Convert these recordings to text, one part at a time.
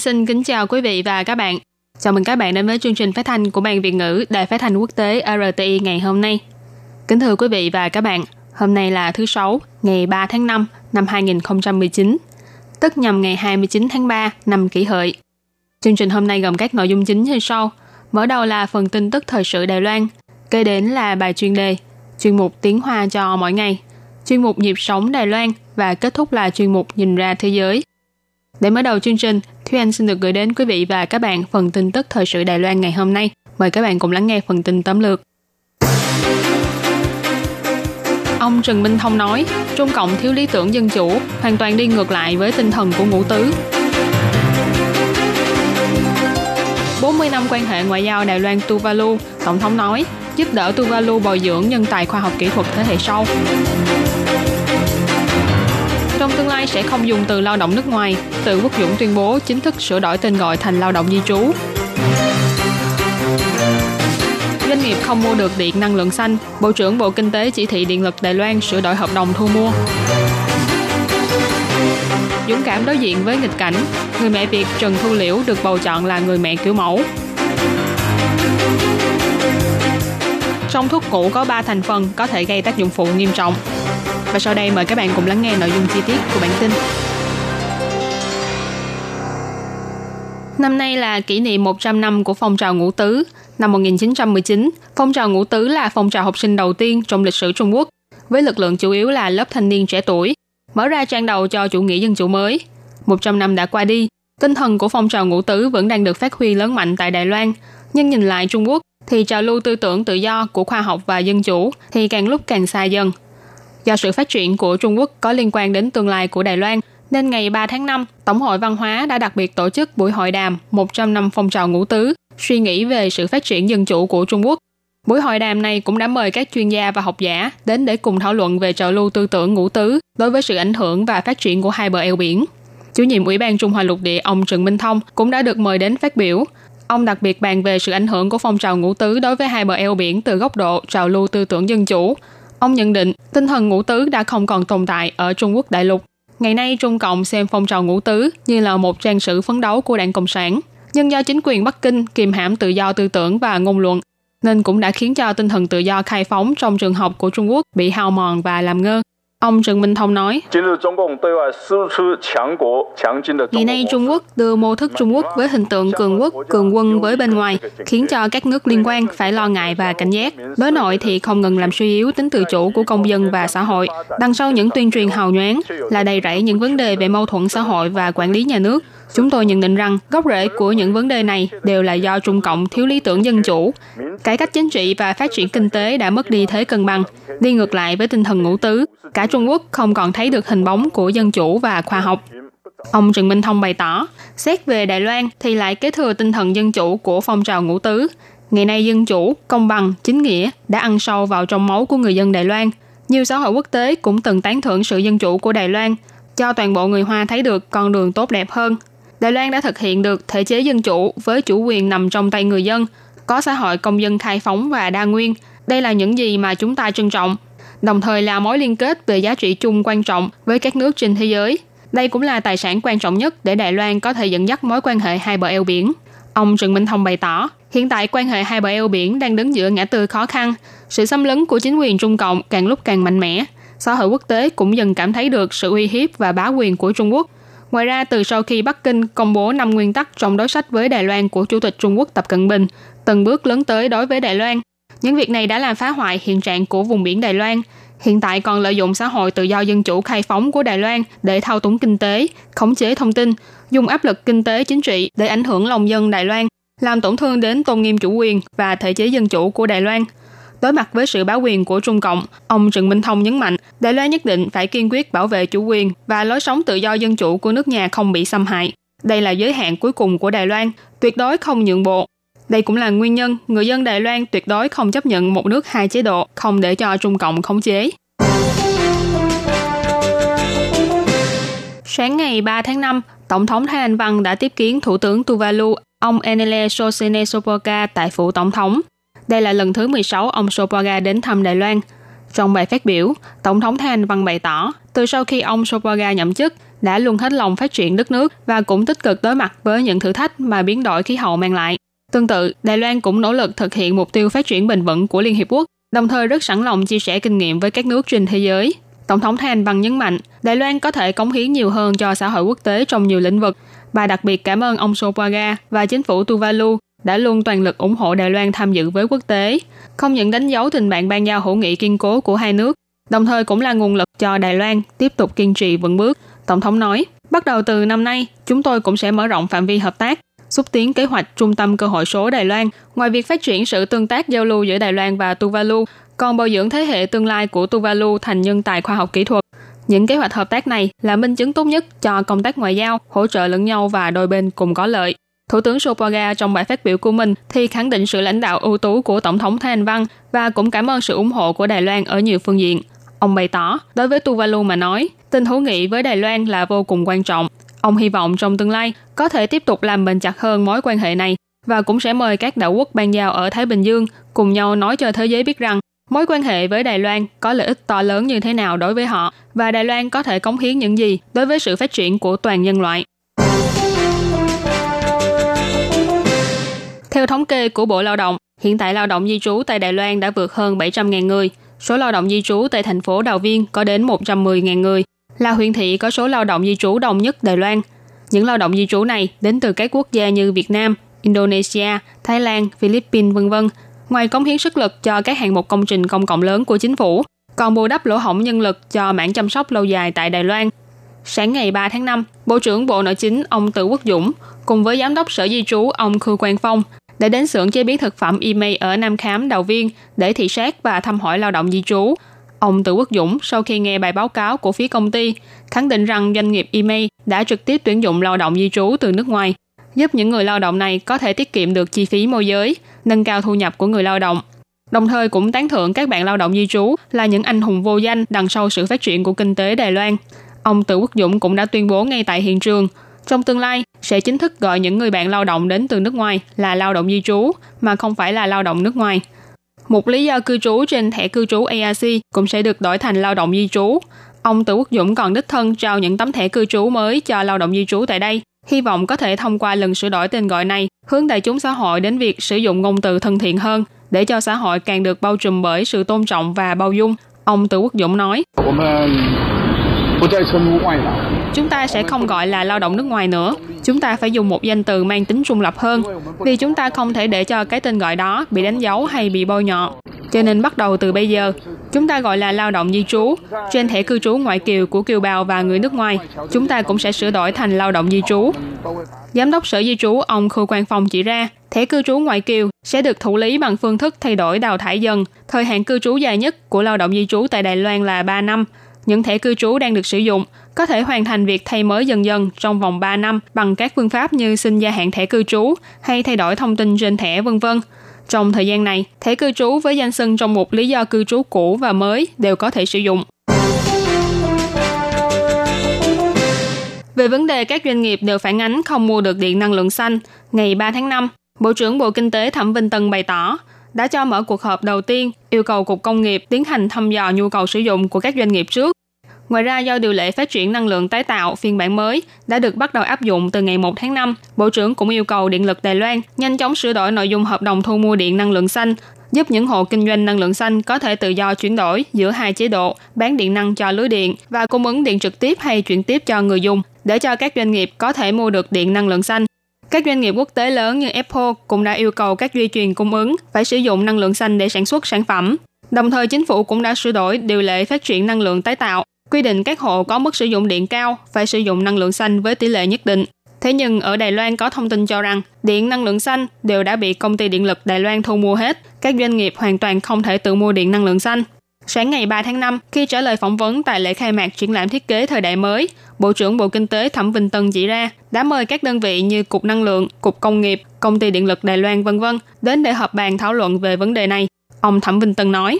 xin kính chào quý vị và các bạn. Chào mừng các bạn đến với chương trình phát thanh của Ban Việt ngữ Đài phát thanh quốc tế RTI ngày hôm nay. Kính thưa quý vị và các bạn, hôm nay là thứ Sáu, ngày 3 tháng 5 năm 2019, tức nhằm ngày 29 tháng 3 năm kỷ hợi. Chương trình hôm nay gồm các nội dung chính như sau. Mở đầu là phần tin tức thời sự Đài Loan, kế đến là bài chuyên đề, chuyên mục tiếng Hoa cho mỗi ngày, chuyên mục nhịp sống Đài Loan và kết thúc là chuyên mục nhìn ra thế giới. Để mở đầu chương trình, Thúy Anh xin được gửi đến quý vị và các bạn phần tin tức thời sự Đài Loan ngày hôm nay. Mời các bạn cùng lắng nghe phần tin tóm lược. Ông Trần Minh Thông nói, Trung Cộng thiếu lý tưởng dân chủ, hoàn toàn đi ngược lại với tinh thần của ngũ tứ. 40 năm quan hệ ngoại giao Đài Loan Tuvalu, Tổng thống nói, giúp đỡ Tuvalu bồi dưỡng nhân tài khoa học kỹ thuật thế hệ sau. Trong tương lai sẽ không dùng từ lao động nước ngoài, Từ Quốc Dũng tuyên bố chính thức sửa đổi tên gọi thành lao động di trú. Doanh nghiệp không mua được điện năng lượng xanh, Bộ trưởng Bộ Kinh tế chỉ thị Điện lực Đài Loan sửa đổi hợp đồng thu mua. Dũng cảm đối diện với nghịch cảnh, người mẹ Việt Trần Thu Liễu được bầu chọn là người mẹ kiểu mẫu. Trong thuốc cũ có 3 thành phần có thể gây tác dụng phụ nghiêm trọng. Và sau đây mời các bạn cùng lắng nghe nội dung chi tiết của bản tin. Năm nay là kỷ niệm 100 năm của phong trào ngũ tứ. Năm 1919, phong trào ngũ tứ là phong trào học sinh đầu tiên trong lịch sử Trung Quốc, với lực lượng chủ yếu là lớp thanh niên trẻ tuổi, mở ra trang đầu cho chủ nghĩa dân chủ mới. 100 năm đã qua đi, tinh thần của phong trào ngũ tứ vẫn đang được phát huy lớn mạnh tại Đài Loan. Nhưng nhìn lại Trung Quốc, thì trào lưu tư tưởng tự do của khoa học và dân chủ thì càng lúc càng xa dần. Do sự phát triển của Trung Quốc có liên quan đến tương lai của Đài Loan, nên ngày 3 tháng 5, Tổng hội Văn hóa đã đặc biệt tổ chức buổi hội đàm 100 năm phong trào ngũ tứ, suy nghĩ về sự phát triển dân chủ của Trung Quốc. Buổi hội đàm này cũng đã mời các chuyên gia và học giả đến để cùng thảo luận về trào lưu tư tưởng ngũ tứ đối với sự ảnh hưởng và phát triển của hai bờ eo biển. Chủ nhiệm Ủy ban Trung Hoa Lục Địa ông Trần Minh Thông cũng đã được mời đến phát biểu. Ông đặc biệt bàn về sự ảnh hưởng của phong trào ngũ tứ đối với hai bờ eo biển từ góc độ trào lưu tư tưởng dân chủ. Ông nhận định tinh thần ngũ tứ đã không còn tồn tại ở Trung Quốc đại lục. Ngày nay Trung Cộng xem phong trào ngũ tứ như là một trang sử phấn đấu của đảng Cộng sản. Nhưng do chính quyền Bắc Kinh kiềm hãm tự do tư tưởng và ngôn luận, nên cũng đã khiến cho tinh thần tự do khai phóng trong trường học của Trung Quốc bị hao mòn và làm ngơ. Ông Trần Minh Thông nói, Ngày nay Trung Quốc đưa mô thức Trung Quốc với hình tượng cường quốc, cường quân với bên ngoài, khiến cho các nước liên quan phải lo ngại và cảnh giác. Đối nội thì không ngừng làm suy yếu tính tự chủ của công dân và xã hội. Đằng sau những tuyên truyền hào nhoáng là đầy rẫy những vấn đề về mâu thuẫn xã hội và quản lý nhà nước. Chúng tôi nhận định rằng gốc rễ của những vấn đề này đều là do Trung Cộng thiếu lý tưởng dân chủ. Cải cách chính trị và phát triển kinh tế đã mất đi thế cân bằng, đi ngược lại với tinh thần ngũ tứ. Cả Trung Quốc không còn thấy được hình bóng của dân chủ và khoa học. Ông Trần Minh Thông bày tỏ, xét về Đài Loan thì lại kế thừa tinh thần dân chủ của phong trào ngũ tứ. Ngày nay dân chủ, công bằng, chính nghĩa đã ăn sâu vào trong máu của người dân Đài Loan. Nhiều xã hội quốc tế cũng từng tán thưởng sự dân chủ của Đài Loan, cho toàn bộ người Hoa thấy được con đường tốt đẹp hơn. Đài Loan đã thực hiện được thể chế dân chủ với chủ quyền nằm trong tay người dân, có xã hội công dân khai phóng và đa nguyên. Đây là những gì mà chúng ta trân trọng, đồng thời là mối liên kết về giá trị chung quan trọng với các nước trên thế giới. Đây cũng là tài sản quan trọng nhất để Đài Loan có thể dẫn dắt mối quan hệ hai bờ eo biển. Ông Trần Minh Thông bày tỏ, hiện tại quan hệ hai bờ eo biển đang đứng giữa ngã tư khó khăn. Sự xâm lấn của chính quyền Trung Cộng càng lúc càng mạnh mẽ. Xã hội quốc tế cũng dần cảm thấy được sự uy hiếp và bá quyền của Trung Quốc. Ngoài ra, từ sau khi Bắc Kinh công bố 5 nguyên tắc trong đối sách với Đài Loan của Chủ tịch Trung Quốc Tập Cận Bình, từng bước lớn tới đối với Đài Loan, những việc này đã làm phá hoại hiện trạng của vùng biển Đài Loan, hiện tại còn lợi dụng xã hội tự do dân chủ khai phóng của Đài Loan để thao túng kinh tế, khống chế thông tin, dùng áp lực kinh tế chính trị để ảnh hưởng lòng dân Đài Loan, làm tổn thương đến tôn nghiêm chủ quyền và thể chế dân chủ của Đài Loan. Đối mặt với sự báo quyền của Trung Cộng, ông Trần Minh Thông nhấn mạnh Đài Loan nhất định phải kiên quyết bảo vệ chủ quyền và lối sống tự do dân chủ của nước nhà không bị xâm hại. Đây là giới hạn cuối cùng của Đài Loan, tuyệt đối không nhượng bộ. Đây cũng là nguyên nhân người dân Đài Loan tuyệt đối không chấp nhận một nước hai chế độ, không để cho Trung Cộng khống chế. Sáng ngày 3 tháng 5, Tổng thống Thái Anh Văn đã tiếp kiến Thủ tướng Tuvalu, ông Enele Sosene Sopoka tại phủ Tổng thống. Đây là lần thứ 16 ông Sopoga đến thăm Đài Loan. Trong bài phát biểu, Tổng thống Thái Anh Văn bày tỏ, từ sau khi ông Sopoga nhậm chức, đã luôn hết lòng phát triển đất nước và cũng tích cực đối mặt với những thử thách mà biến đổi khí hậu mang lại. Tương tự, Đài Loan cũng nỗ lực thực hiện mục tiêu phát triển bền vững của Liên Hiệp Quốc, đồng thời rất sẵn lòng chia sẻ kinh nghiệm với các nước trên thế giới. Tổng thống Thanh Văn nhấn mạnh, Đài Loan có thể cống hiến nhiều hơn cho xã hội quốc tế trong nhiều lĩnh vực. và đặc biệt cảm ơn ông Sopaga và chính phủ Tuvalu đã luôn toàn lực ủng hộ Đài Loan tham dự với quốc tế, không những đánh dấu tình bạn ban giao hữu nghị kiên cố của hai nước, đồng thời cũng là nguồn lực cho Đài Loan tiếp tục kiên trì vững bước. Tổng thống nói, bắt đầu từ năm nay, chúng tôi cũng sẽ mở rộng phạm vi hợp tác, xúc tiến kế hoạch Trung tâm Cơ hội số Đài Loan. Ngoài việc phát triển sự tương tác giao lưu giữa Đài Loan và Tuvalu, còn bồi dưỡng thế hệ tương lai của Tuvalu thành nhân tài khoa học kỹ thuật. Những kế hoạch hợp tác này là minh chứng tốt nhất cho công tác ngoại giao, hỗ trợ lẫn nhau và đôi bên cùng có lợi. Thủ tướng Sopoga trong bài phát biểu của mình thì khẳng định sự lãnh đạo ưu tú của Tổng thống Thái Anh Văn và cũng cảm ơn sự ủng hộ của Đài Loan ở nhiều phương diện. Ông bày tỏ, đối với Tuvalu mà nói, tình hữu nghị với Đài Loan là vô cùng quan trọng. Ông hy vọng trong tương lai có thể tiếp tục làm bền chặt hơn mối quan hệ này và cũng sẽ mời các đảo quốc ban giao ở Thái Bình Dương cùng nhau nói cho thế giới biết rằng mối quan hệ với Đài Loan có lợi ích to lớn như thế nào đối với họ và Đài Loan có thể cống hiến những gì đối với sự phát triển của toàn nhân loại. Theo thống kê của Bộ Lao động, hiện tại lao động di trú tại Đài Loan đã vượt hơn 700.000 người. Số lao động di trú tại thành phố Đào Viên có đến 110.000 người, là huyện thị có số lao động di trú đông nhất Đài Loan. Những lao động di trú này đến từ các quốc gia như Việt Nam, Indonesia, Thái Lan, Philippines, v.v. Ngoài cống hiến sức lực cho các hạng mục công trình công cộng lớn của chính phủ, còn bù đắp lỗ hổng nhân lực cho mảng chăm sóc lâu dài tại Đài Loan. Sáng ngày 3 tháng 5, Bộ trưởng Bộ Nội chính ông Tử Quốc Dũng cùng với Giám đốc Sở Di trú ông Khư Quang Phong đã đến xưởng chế biến thực phẩm Email ở Nam Khám, Đào Viên để thị sát và thăm hỏi lao động di trú. Ông Tử Quốc Dũng sau khi nghe bài báo cáo của phía công ty, khẳng định rằng doanh nghiệp Email đã trực tiếp tuyển dụng lao động di trú từ nước ngoài, giúp những người lao động này có thể tiết kiệm được chi phí môi giới, nâng cao thu nhập của người lao động. Đồng thời cũng tán thưởng các bạn lao động di trú là những anh hùng vô danh đằng sau sự phát triển của kinh tế Đài Loan. Ông Tự Quốc Dũng cũng đã tuyên bố ngay tại hiện trường, trong tương lai sẽ chính thức gọi những người bạn lao động đến từ nước ngoài là lao động di trú mà không phải là lao động nước ngoài. Một lý do cư trú trên thẻ cư trú eac cũng sẽ được đổi thành lao động di trú. Ông Tự Quốc Dũng còn đích thân trao những tấm thẻ cư trú mới cho lao động di trú tại đây, hy vọng có thể thông qua lần sửa đổi tên gọi này hướng đại chúng xã hội đến việc sử dụng ngôn từ thân thiện hơn để cho xã hội càng được bao trùm bởi sự tôn trọng và bao dung. Ông Tự Quốc Dũng nói. Chúng ta sẽ không gọi là lao động nước ngoài nữa. Chúng ta phải dùng một danh từ mang tính trung lập hơn, vì chúng ta không thể để cho cái tên gọi đó bị đánh dấu hay bị bôi nhọ. Cho nên bắt đầu từ bây giờ, chúng ta gọi là lao động di trú. Trên thẻ cư trú ngoại kiều của kiều bào và người nước ngoài, chúng ta cũng sẽ sửa đổi thành lao động di trú. Giám đốc Sở Di trú ông Khư Quang Phong chỉ ra, thẻ cư trú ngoại kiều sẽ được thủ lý bằng phương thức thay đổi đào thải dần. Thời hạn cư trú dài nhất của lao động di trú tại Đài Loan là 3 năm, những thẻ cư trú đang được sử dụng có thể hoàn thành việc thay mới dần dần trong vòng 3 năm bằng các phương pháp như xin gia hạn thẻ cư trú hay thay đổi thông tin trên thẻ vân vân. Trong thời gian này, thẻ cư trú với danh xưng trong một lý do cư trú cũ và mới đều có thể sử dụng. Về vấn đề các doanh nghiệp đều phản ánh không mua được điện năng lượng xanh, ngày 3 tháng 5, Bộ trưởng Bộ Kinh tế Thẩm Vinh Tân bày tỏ đã cho mở cuộc họp đầu tiên yêu cầu Cục Công nghiệp tiến hành thăm dò nhu cầu sử dụng của các doanh nghiệp trước. Ngoài ra, do điều lệ phát triển năng lượng tái tạo phiên bản mới đã được bắt đầu áp dụng từ ngày 1 tháng 5, Bộ trưởng cũng yêu cầu Điện lực Đài Loan nhanh chóng sửa đổi nội dung hợp đồng thu mua điện năng lượng xanh, giúp những hộ kinh doanh năng lượng xanh có thể tự do chuyển đổi giữa hai chế độ bán điện năng cho lưới điện và cung ứng điện trực tiếp hay chuyển tiếp cho người dùng để cho các doanh nghiệp có thể mua được điện năng lượng xanh các doanh nghiệp quốc tế lớn như Apple cũng đã yêu cầu các duy truyền cung ứng phải sử dụng năng lượng xanh để sản xuất sản phẩm. Đồng thời chính phủ cũng đã sửa đổi điều lệ phát triển năng lượng tái tạo, quy định các hộ có mức sử dụng điện cao phải sử dụng năng lượng xanh với tỷ lệ nhất định. Thế nhưng ở Đài Loan có thông tin cho rằng điện năng lượng xanh đều đã bị công ty điện lực Đài Loan thu mua hết. Các doanh nghiệp hoàn toàn không thể tự mua điện năng lượng xanh. Sáng ngày 3 tháng 5, khi trả lời phỏng vấn tại lễ khai mạc triển lãm thiết kế thời đại mới, Bộ trưởng Bộ Kinh tế Thẩm Vinh Tân chỉ ra đã mời các đơn vị như Cục Năng lượng, Cục Công nghiệp, Công ty Điện lực Đài Loan v.v. đến để họp bàn thảo luận về vấn đề này. Ông Thẩm Vinh Tân nói,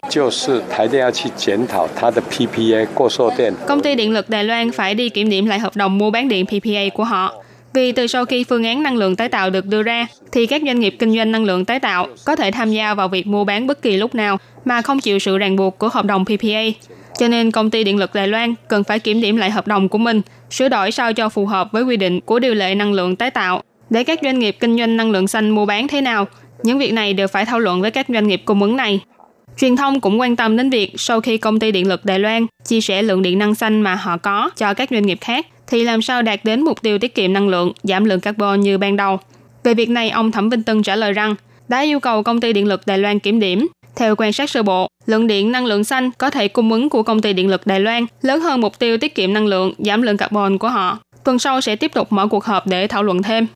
Công ty Điện lực Đài Loan phải đi kiểm điểm lại hợp đồng mua bán điện PPA của họ. Vì từ sau khi phương án năng lượng tái tạo được đưa ra, thì các doanh nghiệp kinh doanh năng lượng tái tạo có thể tham gia vào việc mua bán bất kỳ lúc nào mà không chịu sự ràng buộc của hợp đồng PPA. Cho nên công ty điện lực Đài Loan cần phải kiểm điểm lại hợp đồng của mình, sửa đổi sao cho phù hợp với quy định của điều lệ năng lượng tái tạo. Để các doanh nghiệp kinh doanh năng lượng xanh mua bán thế nào, những việc này đều phải thảo luận với các doanh nghiệp cung ứng này. Truyền thông cũng quan tâm đến việc sau khi công ty điện lực Đài Loan chia sẻ lượng điện năng xanh mà họ có cho các doanh nghiệp khác, thì làm sao đạt đến mục tiêu tiết kiệm năng lượng, giảm lượng carbon như ban đầu. Về việc này, ông Thẩm Vinh Tân trả lời rằng, đã yêu cầu công ty điện lực Đài Loan kiểm điểm. Theo quan sát sơ bộ, lượng điện năng lượng xanh có thể cung ứng của công ty điện lực Đài Loan lớn hơn mục tiêu tiết kiệm năng lượng, giảm lượng carbon của họ. Tuần sau sẽ tiếp tục mở cuộc họp để thảo luận thêm.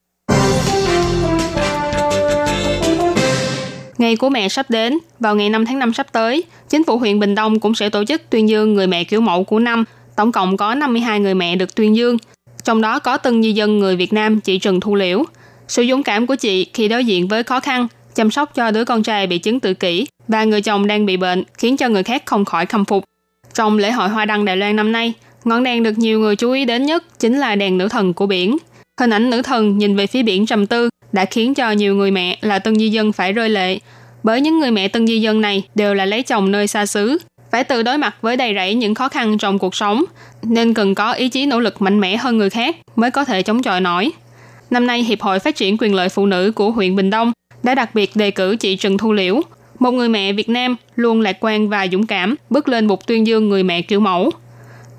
Ngày của mẹ sắp đến, vào ngày 5 tháng 5 sắp tới, chính phủ huyện Bình Đông cũng sẽ tổ chức tuyên dương người mẹ kiểu mẫu của năm. Tổng cộng có 52 người mẹ được tuyên dương, trong đó có tân di dân người Việt Nam chị Trần Thu Liễu. Sự dũng cảm của chị khi đối diện với khó khăn, chăm sóc cho đứa con trai bị chứng tự kỷ và người chồng đang bị bệnh khiến cho người khác không khỏi khâm phục. Trong lễ hội Hoa Đăng Đài Loan năm nay, ngọn đèn được nhiều người chú ý đến nhất chính là đèn nữ thần của biển. Hình ảnh nữ thần nhìn về phía biển trầm tư đã khiến cho nhiều người mẹ là tân di dân phải rơi lệ. Bởi những người mẹ tân di dân này đều là lấy chồng nơi xa xứ, phải tự đối mặt với đầy rẫy những khó khăn trong cuộc sống, nên cần có ý chí nỗ lực mạnh mẽ hơn người khác mới có thể chống chọi nổi. Năm nay, Hiệp hội Phát triển quyền lợi phụ nữ của huyện Bình Đông đã đặc biệt đề cử chị Trần Thu Liễu, một người mẹ Việt Nam luôn lạc quan và dũng cảm, bước lên bục tuyên dương người mẹ kiểu mẫu.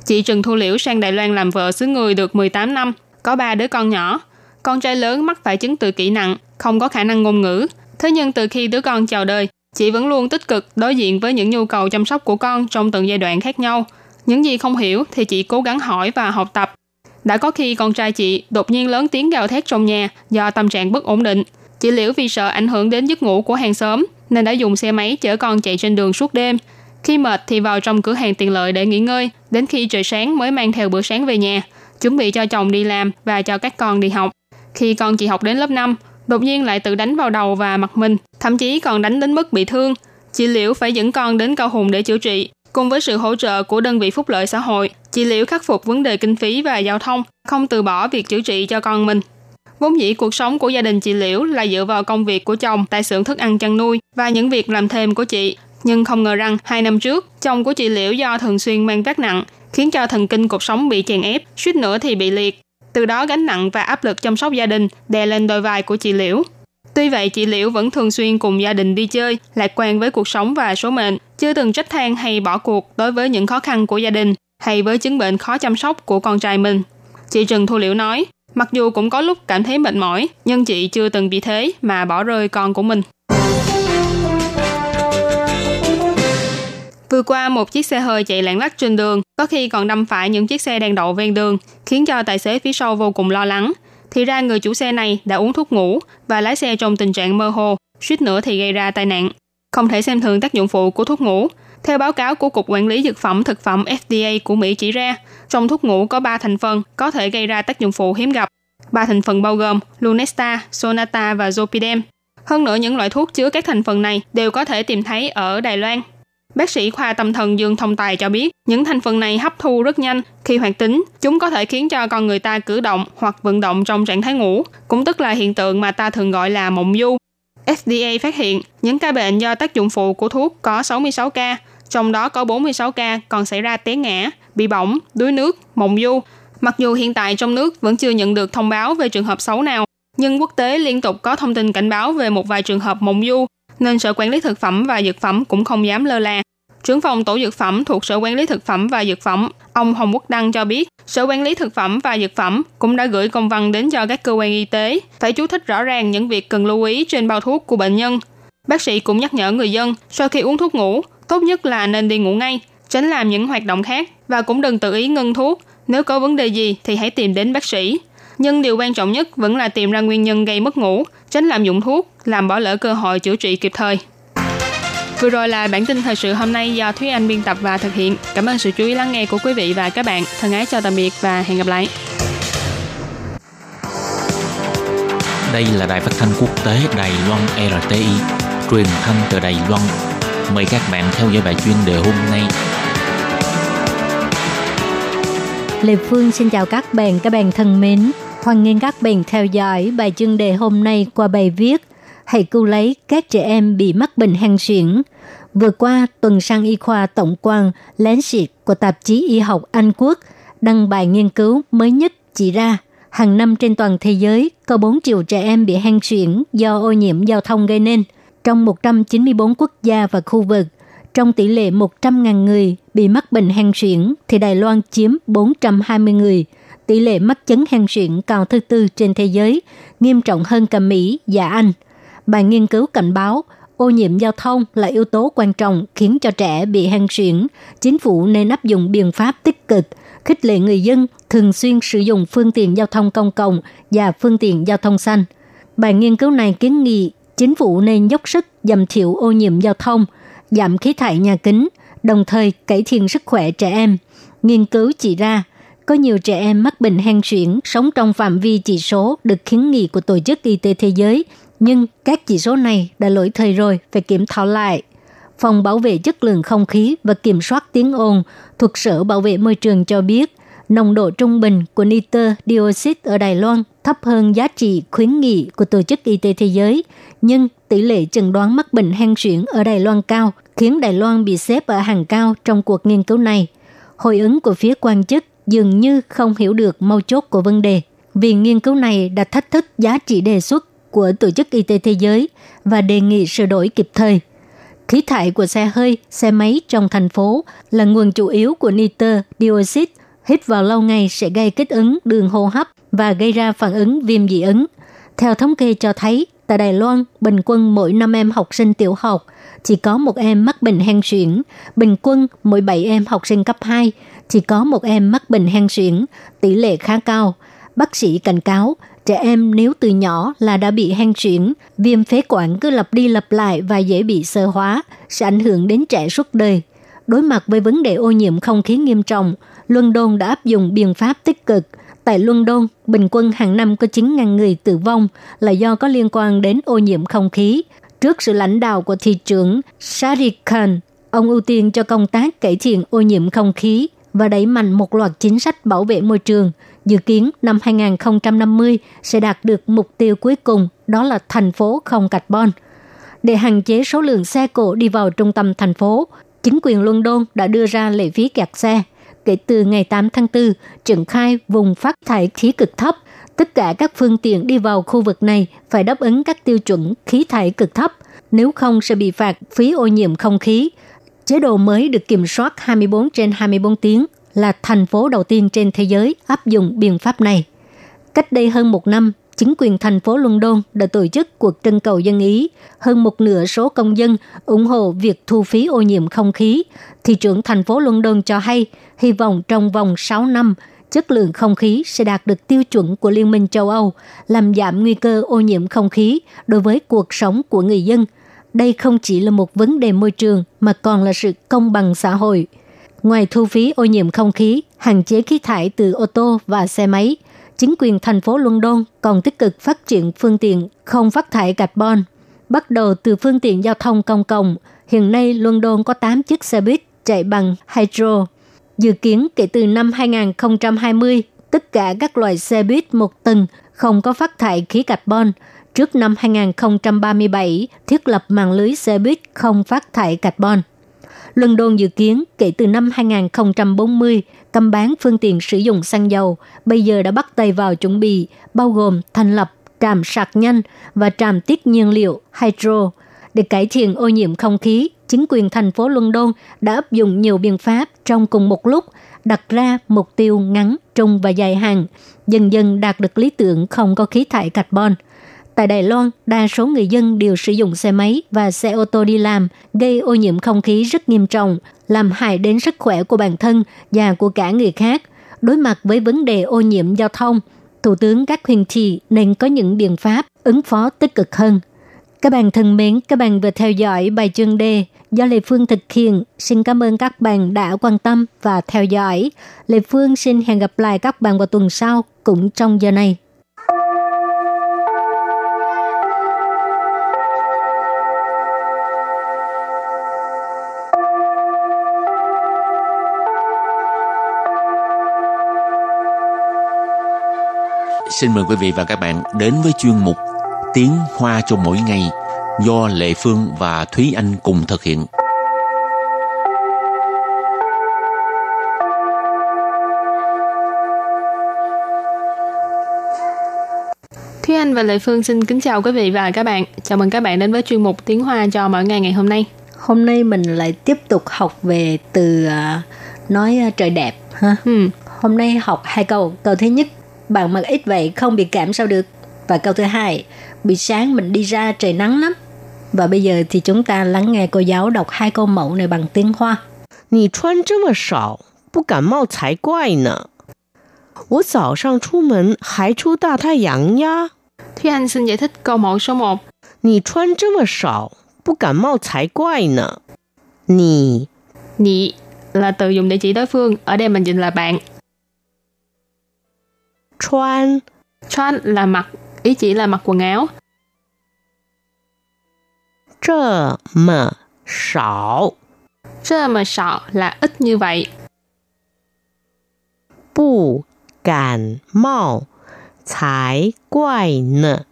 Chị Trần Thu Liễu sang Đài Loan làm vợ xứ người được 18 năm, có ba đứa con nhỏ. Con trai lớn mắc phải chứng tự kỷ nặng, không có khả năng ngôn ngữ. Thế nhưng từ khi đứa con chào đời, chị vẫn luôn tích cực đối diện với những nhu cầu chăm sóc của con trong từng giai đoạn khác nhau. Những gì không hiểu thì chị cố gắng hỏi và học tập. Đã có khi con trai chị đột nhiên lớn tiếng gào thét trong nhà do tâm trạng bất ổn định. Chị Liễu vì sợ ảnh hưởng đến giấc ngủ của hàng xóm nên đã dùng xe máy chở con chạy trên đường suốt đêm. Khi mệt thì vào trong cửa hàng tiện lợi để nghỉ ngơi, đến khi trời sáng mới mang theo bữa sáng về nhà, chuẩn bị cho chồng đi làm và cho các con đi học. Khi con chị học đến lớp 5, đột nhiên lại tự đánh vào đầu và mặt mình, thậm chí còn đánh đến mức bị thương. Chị Liễu phải dẫn con đến Cao Hùng để chữa trị. Cùng với sự hỗ trợ của đơn vị phúc lợi xã hội, chị Liễu khắc phục vấn đề kinh phí và giao thông, không từ bỏ việc chữa trị cho con mình. Vốn dĩ cuộc sống của gia đình chị Liễu là dựa vào công việc của chồng tại xưởng thức ăn chăn nuôi và những việc làm thêm của chị. Nhưng không ngờ rằng hai năm trước, chồng của chị Liễu do thường xuyên mang vác nặng, khiến cho thần kinh cuộc sống bị chèn ép, suýt nữa thì bị liệt. Từ đó gánh nặng và áp lực chăm sóc gia đình đè lên đôi vai của chị Liễu. Tuy vậy, chị Liễu vẫn thường xuyên cùng gia đình đi chơi, lạc quan với cuộc sống và số mệnh, chưa từng trách than hay bỏ cuộc đối với những khó khăn của gia đình hay với chứng bệnh khó chăm sóc của con trai mình. Chị Trần Thu Liễu nói, mặc dù cũng có lúc cảm thấy mệt mỏi, nhưng chị chưa từng vì thế mà bỏ rơi con của mình. Vừa qua, một chiếc xe hơi chạy lạng lách trên đường, có khi còn đâm phải những chiếc xe đang đậu ven đường, khiến cho tài xế phía sau vô cùng lo lắng. Thì ra người chủ xe này đã uống thuốc ngủ và lái xe trong tình trạng mơ hồ, suýt nữa thì gây ra tai nạn. Không thể xem thường tác dụng phụ của thuốc ngủ. Theo báo cáo của Cục Quản lý Dược phẩm Thực phẩm FDA của Mỹ chỉ ra, trong thuốc ngủ có 3 thành phần có thể gây ra tác dụng phụ hiếm gặp. Ba thành phần bao gồm Lunesta, Sonata và Zopidem. Hơn nữa những loại thuốc chứa các thành phần này đều có thể tìm thấy ở Đài Loan. Bác sĩ khoa tâm thần Dương Thông Tài cho biết, những thành phần này hấp thu rất nhanh. Khi hoạt tính, chúng có thể khiến cho con người ta cử động hoặc vận động trong trạng thái ngủ, cũng tức là hiện tượng mà ta thường gọi là mộng du. FDA phát hiện những ca bệnh do tác dụng phụ của thuốc có 66 ca, trong đó có 46 ca còn xảy ra té ngã, bị bỏng, đuối nước, mộng du. Mặc dù hiện tại trong nước vẫn chưa nhận được thông báo về trường hợp xấu nào, nhưng quốc tế liên tục có thông tin cảnh báo về một vài trường hợp mộng du, nên Sở Quản lý Thực phẩm và Dược phẩm cũng không dám lơ là. Trưởng phòng tổ dược phẩm thuộc Sở Quản lý Thực phẩm và Dược phẩm, ông Hồng Quốc Đăng cho biết, Sở Quản lý Thực phẩm và Dược phẩm cũng đã gửi công văn đến cho các cơ quan y tế, phải chú thích rõ ràng những việc cần lưu ý trên bao thuốc của bệnh nhân. Bác sĩ cũng nhắc nhở người dân, sau khi uống thuốc ngủ, tốt nhất là nên đi ngủ ngay, tránh làm những hoạt động khác và cũng đừng tự ý ngưng thuốc. Nếu có vấn đề gì thì hãy tìm đến bác sĩ. Nhưng điều quan trọng nhất vẫn là tìm ra nguyên nhân gây mất ngủ, tránh lạm dụng thuốc, làm bỏ lỡ cơ hội chữa trị kịp thời. Vừa rồi là bản tin thời sự hôm nay do Thúy Anh biên tập và thực hiện. Cảm ơn sự chú ý lắng nghe của quý vị và các bạn. Thân ái chào tạm biệt và hẹn gặp lại. Đây là đài phát thanh quốc tế Đài Loan RTI, truyền thanh từ Đài Loan. Mời các bạn theo dõi bài chuyên đề hôm nay. Lê Phương xin chào các bạn, các bạn thân mến. Hoan nghênh các bạn theo dõi bài chuyên đề hôm nay qua bài viết Hãy cứu lấy các trẻ em bị mắc bệnh hen suyễn. Vừa qua, tuần sang y khoa tổng quan Lancet của tạp chí y học Anh Quốc đăng bài nghiên cứu mới nhất chỉ ra hàng năm trên toàn thế giới có 4 triệu trẻ em bị hen suyễn do ô nhiễm giao thông gây nên. Trong 194 quốc gia và khu vực, trong tỷ lệ 100.000 người bị mắc bệnh hen suyễn thì Đài Loan chiếm 420 người. Tỷ lệ mắc chứng hen suyễn cao thứ tư trên thế giới, nghiêm trọng hơn cả Mỹ và Anh. Bài nghiên cứu cảnh báo ô nhiễm giao thông là yếu tố quan trọng khiến cho trẻ bị hen suyễn. Chính phủ nên áp dụng biện pháp tích cực, khích lệ người dân thường xuyên sử dụng phương tiện giao thông công cộng và phương tiện giao thông xanh. Bài nghiên cứu này kiến nghị chính phủ nên dốc sức giảm thiểu ô nhiễm giao thông, giảm khí thải nhà kính, đồng thời cải thiện sức khỏe trẻ em. Nghiên cứu chỉ ra, có nhiều trẻ em mắc bệnh hen suyễn sống trong phạm vi chỉ số được khuyến nghị của Tổ chức Y tế Thế giới, nhưng các chỉ số này đã lỗi thời rồi, phải kiểm thảo lại. Phòng Bảo vệ chất lượng không khí và kiểm soát tiếng ồn thuộc Sở Bảo vệ Môi trường cho biết, nồng độ trung bình của nitơ dioxide ở Đài Loan thấp hơn giá trị khuyến nghị của Tổ chức Y tế Thế giới, nhưng tỷ lệ chẩn đoán mắc bệnh hen suyễn ở Đài Loan cao, khiến Đài Loan bị xếp ở hàng cao trong cuộc nghiên cứu này. Hồi ứng của phía quan chức dường như không hiểu được mâu chốt của vấn đề. Vì nghiên cứu này đã thách thức giá trị đề xuất của Tổ chức Y tế Thế giới và đề nghị sửa đổi kịp thời. Khí thải của xe hơi, xe máy trong thành phố là nguồn chủ yếu của nitơ dioxide hít vào lâu ngày sẽ gây kích ứng đường hô hấp và gây ra phản ứng viêm dị ứng. Theo thống kê cho thấy, tại Đài Loan, bình quân mỗi 5 em học sinh tiểu học chỉ có một em mắc bệnh hen suyễn, bình quân mỗi 7 em học sinh cấp 2 chỉ có một em mắc bệnh hen suyễn, tỷ lệ khá cao. Bác sĩ cảnh cáo, trẻ em nếu từ nhỏ là đã bị hen suyễn, viêm phế quản cứ lặp đi lặp lại và dễ bị sơ hóa, sẽ ảnh hưởng đến trẻ suốt đời. Đối mặt với vấn đề ô nhiễm không khí nghiêm trọng, London đã áp dụng biện pháp tích cực. Tại London, bình quân hàng năm có 9.000 người tử vong là do có liên quan đến ô nhiễm không khí. Trước sự lãnh đạo của thị trưởng Sadiq Khan, ông ưu tiên cho công tác cải thiện ô nhiễm không khí và đẩy mạnh một loạt chính sách bảo vệ môi trường. Dự kiến năm 2050 sẽ đạt được mục tiêu cuối cùng, đó là thành phố không carbon. Để hạn chế số lượng xe cộ đi vào trung tâm thành phố, chính quyền London đã đưa ra lệ phí kẹt xe. Kể từ ngày 8 tháng 4, triển khai vùng phát thải khí cực thấp. Tất cả các phương tiện đi vào khu vực này phải đáp ứng các tiêu chuẩn khí thải cực thấp, nếu không sẽ bị phạt phí ô nhiễm không khí. Chế độ mới được kiểm soát 24 trên 24 tiếng là thành phố đầu tiên trên thế giới áp dụng biện pháp này. Cách đây hơn một năm, chính quyền thành phố London đã tổ chức cuộc trưng cầu dân Ý. Hơn một nửa số công dân ủng hộ việc thu phí ô nhiễm không khí. Thị trưởng thành phố London cho hay, hy vọng trong vòng 6 năm, chất lượng không khí sẽ đạt được tiêu chuẩn của Liên minh châu Âu, làm giảm nguy cơ ô nhiễm không khí đối với cuộc sống của người dân. Đây không chỉ là một vấn đề môi trường mà còn là sự công bằng xã hội. Ngoài thu phí ô nhiễm không khí, hạn chế khí thải từ ô tô và xe máy, chính quyền thành phố London còn tích cực phát triển phương tiện không phát thải carbon. Bắt đầu từ phương tiện giao thông công cộng, hiện nay London có 8 chiếc xe buýt chạy bằng hydro. Dự kiến kể từ năm 2020, tất cả các loại xe buýt một tầng không có phát thải khí carbon. Trước năm 2037, thiết lập mạng lưới xe buýt không phát thải carbon. London dự kiến kể từ năm 2040 cấm bán phương tiện sử dụng xăng dầu, bây giờ đã bắt tay vào chuẩn bị, bao gồm thành lập trạm sạc nhanh và trạm tiết nhiên liệu hydro. Để cải thiện ô nhiễm không khí, chính quyền thành phố London đã áp dụng nhiều biện pháp trong cùng một lúc, đặt ra mục tiêu ngắn, trung và dài hạn, dần dần đạt được lý tưởng không có khí thải carbon – Tại Đài Loan, đa số người dân đều sử dụng xe máy và xe ô tô đi làm, gây ô nhiễm không khí rất nghiêm trọng, làm hại đến sức khỏe của bản thân và của cả người khác. Đối mặt với vấn đề ô nhiễm giao thông, Thủ tướng các huyền thị nên có những biện pháp ứng phó tích cực hơn. Các bạn thân mến, các bạn vừa theo dõi bài chương đề do Lê Phương thực hiện. Xin cảm ơn các bạn đã quan tâm và theo dõi. Lê Phương xin hẹn gặp lại các bạn vào tuần sau cũng trong giờ này. Xin mời quý vị và các bạn đến với chuyên mục Tiếng Hoa cho mỗi ngày do Lệ Phương và Thúy Anh cùng thực hiện. Thúy Anh và Lệ Phương xin kính chào quý vị và các bạn. Chào mừng các bạn đến với chuyên mục Tiếng Hoa cho mỗi ngày ngày hôm nay. Hôm nay mình lại tiếp tục học về từ uh, nói uh, trời đẹp ha. Ừ. Hôm nay học hai câu. Câu thứ nhất, bạn mặc ít vậy không bị cảm sao được. Và câu thứ hai, buổi sáng mình đi ra trời nắng lắm. Và bây giờ thì chúng ta lắng nghe cô giáo đọc hai câu mẫu này bằng tiếng Hoa. 你穿这么少，不感冒才怪呢。我早上出门还出大太阳呀。 Thúy Anh xin giải thích câu mẫu số 1. 你穿这么少，不感冒才怪呢。你 Nhị là từ dùng để chỉ đối phương. Ở đây mình dịch là bạn. Chuan Chuan là mặc, ý chỉ là mặc quần áo. Chơ mờ sảo Chơ mờ sảo là ít như vậy. Bù cảm mạo Thái quài nợ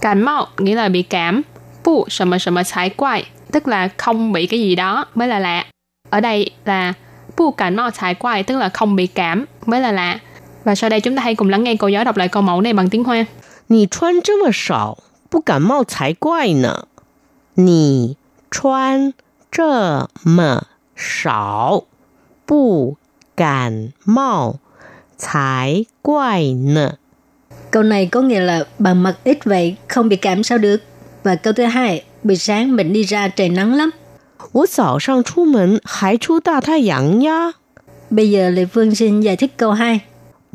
Cảm mạo nghĩa là bị cảm. Bù sầm mờ sầm mờ thái quài tức là không bị cái gì đó mới là lạ. Ở đây là bù cảm mạo thái quài tức là không bị cảm mới là lạ. Và sau đây chúng ta hãy cùng lắng nghe cô giáo đọc lại câu mẫu này bằng tiếng Hoa. 你穿这么少，不感冒才怪呢。你穿这么少，不感冒才怪呢。 Câu này có nghĩa là bạn mặc ít vậy không bị cảm sao được. Và câu thứ hai, buổi sáng mình đi ra trời nắng lắm. 我早上出门还出大太阳呀。 Bây giờ Lê Phương xin giải thích câu 2.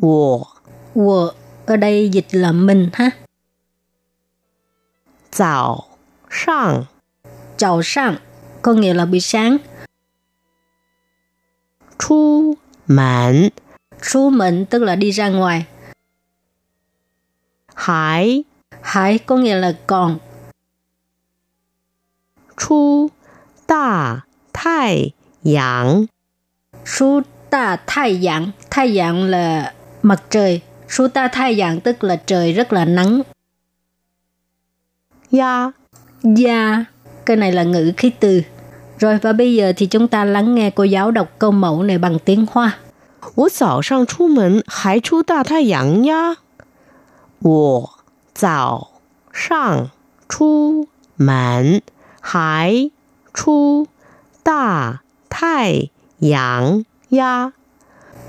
我我 ở đây dịch là mình ha. Chào sang Chào sang có nghĩa là buổi sáng. Chu mẫn Chu mẫn tức là đi ra ngoài. Hải Hải có nghĩa là còn. Chu đà thái yang Chu đà thái yang Thái yang là mặt trời. Su ta thái阳tức là trời rất là nắng. 呀。 Dạ, cái này là ngữ khí từ. Rồi và bây giờ thì chúng ta lắng nghe cô giáo đọc câu mẫu này bằng tiếng Hoa. 我早上出门还出大太阳呀。我早上出门还出大太阳呀。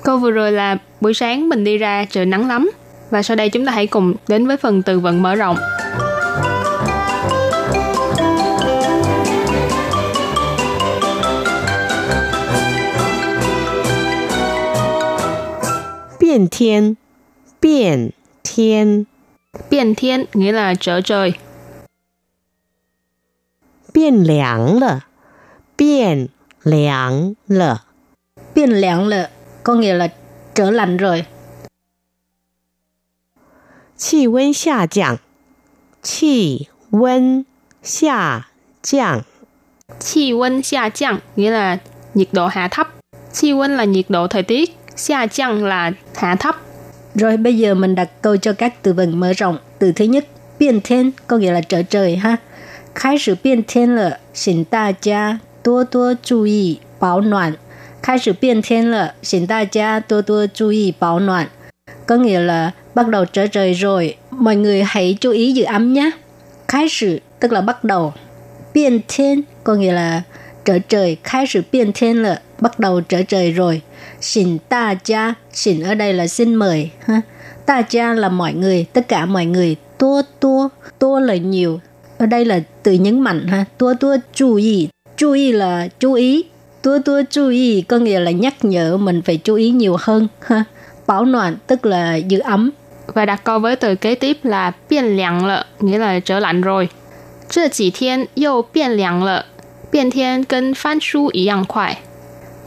Câu vừa rồi là buổi sáng mình đi ra trời nắng lắm. Và sau đây chúng ta hãy cùng đến với phần từ vựng mở rộng. biến thiên biến thiên biến thiên nghĩa là trở trời. biến lẻng lợ Biên lẻng lợ có nghĩa là trở lạnh rồi. 气温下降，气温下降， Chi温xa chăng nghĩa là nhiệt độ hạ thấp. Chi温là nhiệt độ thời tiết. Xa chăng là hạ thấp. Rồi bây giờ mình đặt câu cho các từ vựng mở rộng. Từ thứ nhất, biên thiên có nghĩa là trở trời ha. Khai sử biên thiên là xin đại gia多多注意保暖. Khai sử biên thiên là xin đại gia 多多注意保暖. Có nghĩa là bắt đầu trở trời rồi, mọi người hãy chú ý giữ ấm nhé. Khai sử tức là bắt đầu. Biên thiên có nghĩa là trở trời. Khai sử biên thiên là bắt đầu trở trời rồi. Xin ta gia, xin ở đây là xin mời. Ha. Ta gia là mọi người, tất cả mọi người. Tua tua, tua là nhiều. Ở đây là từ nhấn mạnh ha. Tua tua chú ý. Chú ý là chú ý. tua tua chú ý có nghĩa là nhắc nhở mình phải chú ý nhiều hơn ha tức là giữ ấm và đặt câu với từ kế tiếp là biên lạnh lợ nghĩa là trở lạnh rồi. Trưa chỉ thiên yêu biên lạnh lợ, biên thiên cân phan su ý yang khoai.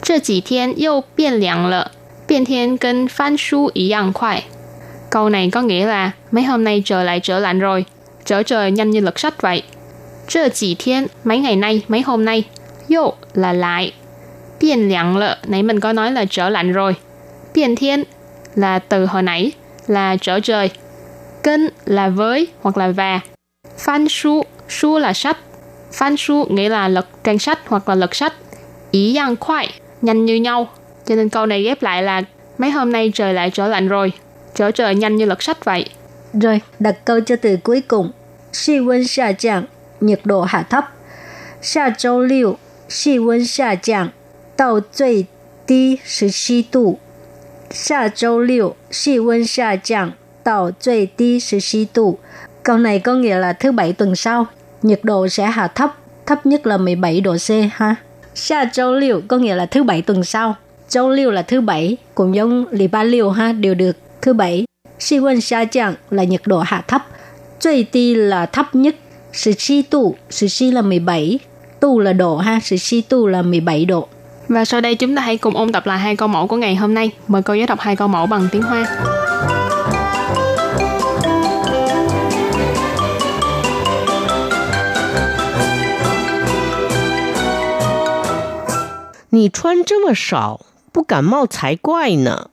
Trưa chỉ thiên yêu biên lạnh lợ, biên thiên cân phan su ý yang khoai. Câu này có nghĩa là mấy hôm nay trở lại trở lạnh rồi, trở trời nhanh như lật sách vậy. Trưa chỉ thiên mấy ngày nay, mấy hôm nay, yêu là lại, Biên lạnh lợ, nãy mình có nói là trở lạnh rồi. Biên thiên là từ hồi nãy, là trở trời. Kinh là với hoặc là và. Phan su, su là sách. Phan su nghĩa là lật trang sách hoặc là lật sách. Ý yang khoai, nhanh như nhau. Cho nên câu này ghép lại là mấy hôm nay trời lại trở lạnh rồi. Trở trời nhanh như lật sách vậy. Rồi, đặt câu cho từ cuối cùng. Xi wân xia jiang, nhiệt độ hạ thấp. Xia châu liu, xi wân xia jiang, 到最低十七度。下周六气温下降到最低十七度. Câu này có nghĩa là thứ bảy tuần sau, nhiệt độ sẽ hạ thấp, thấp nhất là 17 độ C ha. Sa châu liu có nghĩa là thứ bảy tuần sau. Châu liu là thứ bảy, cũng giống lì ba liu ha, đều được thứ bảy. Si quân xa chạng là nhiệt độ hạ thấp.最低 là thấp nhất. 17 độ, 17 là 17, tu là độ ha, 17 tu là 17 độ. Và sau đây chúng ta hãy cùng ôn tập lại hai câu mẫu của ngày hôm nay. Mời cô giáo đọc hai câu mẫu bằng tiếng Hoa. Nì 穿这么少，不感冒才怪呢。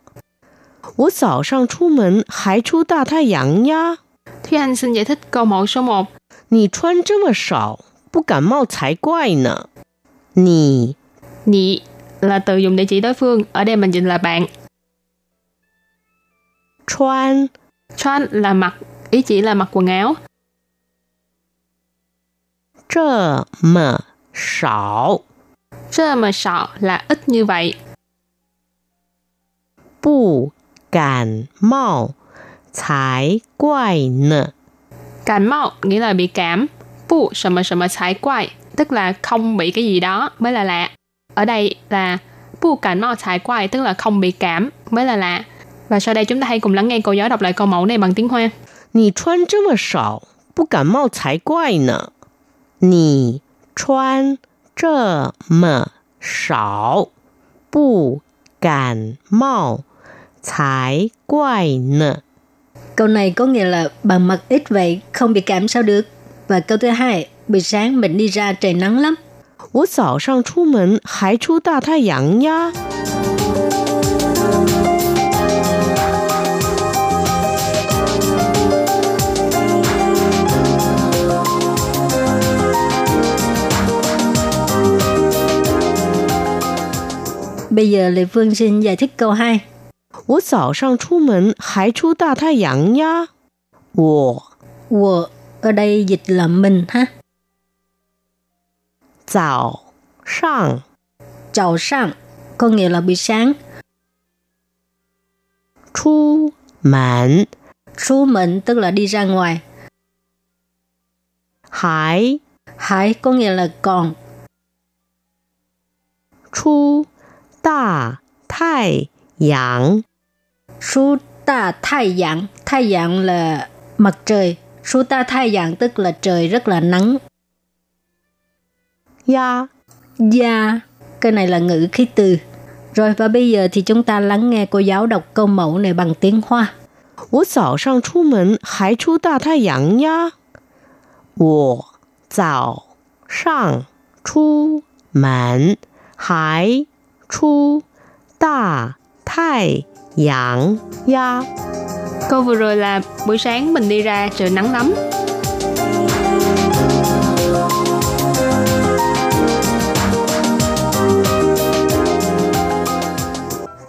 我早上出门还出大太阳呀。Thúy Anh xin giải thích câu mẫu số 1. 你穿这么少，不感冒才怪呢。你 Nhị là từ dùng để chỉ đối phương, ở đây mình dịch là bạn. Chuan Chuan là mặc, ý chỉ là mặc quần áo. Trơ mờ sảo Trơ mờ sảo là ít như vậy. Bù cảm mạo Thái quài nợ Cảm mạo nghĩa là bị cảm Bù sầm sầm thái quài Tức là không bị cái gì đó mới là lạ Ở đây là bu cảm mạo thái quay, tức là không bị cảm mới là lạ. Và sau đây chúng ta hãy cùng lắng nghe cô giáo đọc lại câu mẫu này bằng tiếng Hoa. 你穿这么少，不感冒才怪呢。你穿这么少，不感冒才怪呢。 Câu này có nghĩa là bằng mặc ít vậy, không bị cảm sao được. Và câu thứ hai, buổi sáng mình đi ra trời nắng lắm. 我早上出门还出大太阳呀。 Bây giờ Lê Phương xin giải thích câu 2. 我早上出门还出大太阳呀。我 Wo ở đây dịch là mình ha. 早上. Chào sang có nghĩa là buổi sáng. Chu mẫn. Tức là đi ra ngoài. Hải. Hải có nghĩa là còn. Chu đà thái yang. Là mặt trời. Chu tức là trời rất là nắng. 呀， Gia, cái này là ngữ khí từ. Rồi và bây giờ thì chúng ta lắng nghe cô giáo đọc câu mẫu này bằng tiếng Hoa. 我早上出门还出大太阳呀。我早上出门还出大太阳呀。 Câu vừa rồi là buổi sáng mình đi ra trời nắng lắm.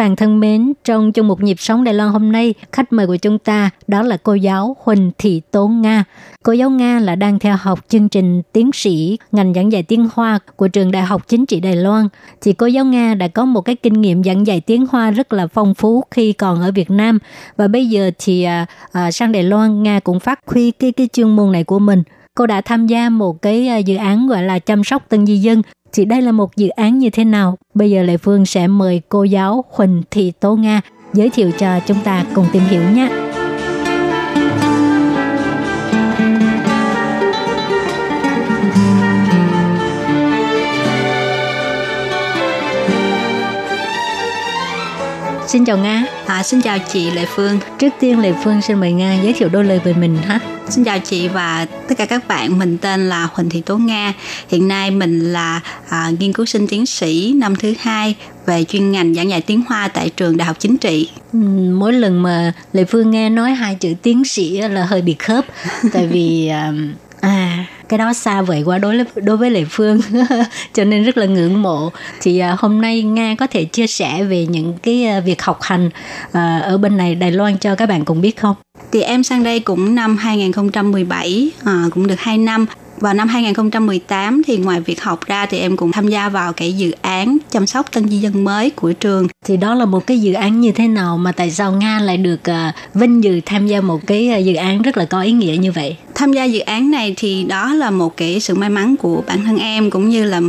Bạn thân mến, trong chung một nhịp sống Đài Loan hôm nay, khách mời của chúng ta đó là cô giáo Huỳnh Thị Tố Nga. Cô giáo Nga là đang theo học chương trình tiến sĩ ngành giảng dạy tiếng Hoa của trường Đại học Chính trị Đài Loan. Thì cô giáo Nga đã có một cái kinh nghiệm giảng dạy tiếng Hoa rất là phong phú khi còn ở Việt Nam và bây giờ thì à, à, sang Đài Loan Nga cũng phát huy cái cái chuyên môn này của mình cô đã tham gia một cái à, dự án gọi là chăm sóc tân di dân thì đây là một dự án như thế nào? Bây giờ Lệ Phương sẽ mời cô giáo Huỳnh Thị Tố Nga giới thiệu cho chúng ta cùng tìm hiểu nhé. Xin chào Nga. À, xin chào chị Lệ Phương. Trước tiên Lệ Phương xin mời Nga giới thiệu đôi lời về mình ha. Xin chào chị và tất cả các bạn. Mình tên là Huỳnh Thị Tố Nga. Hiện nay mình là à, nghiên cứu sinh tiến sĩ năm thứ hai về chuyên ngành giảng dạy tiếng Hoa tại trường Đại học Chính trị. Ừ, mỗi lần mà Lệ Phương nghe nói hai chữ tiến sĩ là hơi bị khớp, tại vì à, à cái đó xa vời quá đối đối với Lệ Phương. Cho nên rất là ngưỡng mộ. Thì à, hôm nay Nga có thể chia sẻ về những cái à, việc học hành à, ở bên này Đài Loan cho các bạn cùng biết không? Thì em sang đây cũng năm 2017 à, cũng được 2 năm vào năm 2018 thì ngoài việc học ra thì em cũng tham gia vào cái dự án chăm sóc tân di dân mới của trường. Thì đó là một cái dự án như thế nào mà tại sao Nga lại được uh, vinh dự tham gia một cái uh, dự án rất là có ý nghĩa như vậy? Tham gia dự án này thì đó là một cái sự may mắn của bản thân em cũng như là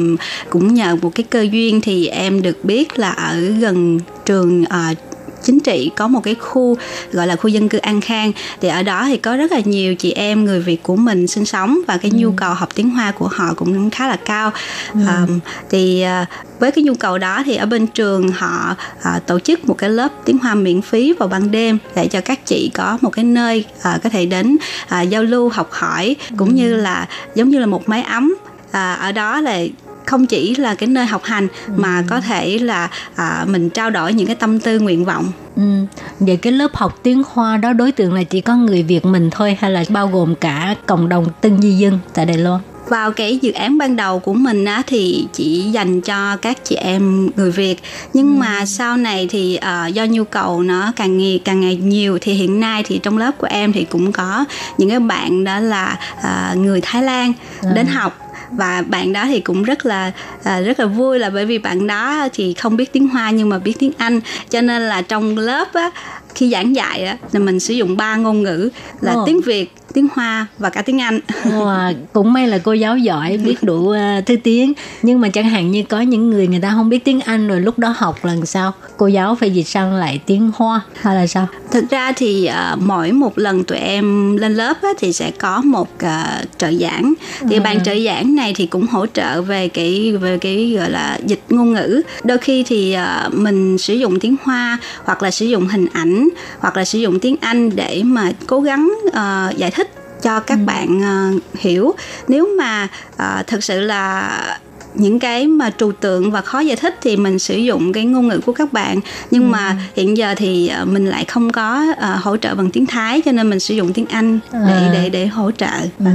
cũng nhờ một cái cơ duyên thì em được biết là ở gần trường uh, chính trị có một cái khu gọi là khu dân cư An Khang thì ở đó thì có rất là nhiều chị em người Việt của mình sinh sống và cái ừ. nhu cầu học tiếng Hoa của họ cũng khá là cao ừ. um, thì uh, với cái nhu cầu đó thì ở bên trường họ uh, tổ chức một cái lớp tiếng Hoa miễn phí vào ban đêm để cho các chị có một cái nơi uh, có thể đến uh, giao lưu học hỏi cũng ừ. như là giống như là một mái ấm à, ở đó là không chỉ là cái nơi học hành ừ. mà có thể là à, mình trao đổi những cái tâm tư nguyện vọng Ừ. Vậy cái lớp học tiếng Hoa đó đối tượng là chỉ có người Việt mình thôi hay là bao gồm cả cộng đồng tân di dân tại Đài Loan? vào cái dự án ban đầu của mình á thì chỉ dành cho các chị em người Việt nhưng ừ. mà sau này thì uh, do nhu cầu nó càng ngày càng ngày nhiều thì hiện nay thì trong lớp của em thì cũng có những cái bạn đó là uh, người Thái Lan ừ. đến học và bạn đó thì cũng rất là à, rất là vui là bởi vì bạn đó thì không biết tiếng Hoa nhưng mà biết tiếng Anh. Cho nên là trong lớp á khi giảng dạy á là mình sử dụng ba ngôn ngữ là oh. tiếng Việt tiếng Hoa và cả tiếng Anh. Wow, cũng may là cô giáo giỏi biết đủ uh, thứ tiếng nhưng mà chẳng hạn như có những người người ta không biết tiếng Anh rồi lúc đó học lần sau cô giáo phải dịch sang lại tiếng Hoa hay là sao? Thực ra thì uh, mỗi một lần tụi em lên lớp á, thì sẽ có một uh, trợ giảng thì ừ. bạn trợ giảng này thì cũng hỗ trợ về cái về cái gọi là dịch ngôn ngữ đôi khi thì uh, mình sử dụng tiếng Hoa hoặc là sử dụng hình ảnh hoặc là sử dụng tiếng Anh để mà cố gắng uh, giải thích cho các ừ. bạn uh, hiểu nếu mà uh, thực sự là những cái mà trừu tượng và khó giải thích thì mình sử dụng cái ngôn ngữ của các bạn nhưng ừ. mà hiện giờ thì mình lại không có uh, hỗ trợ bằng tiếng Thái cho nên mình sử dụng tiếng Anh để à. để để hỗ trợ. Ừ.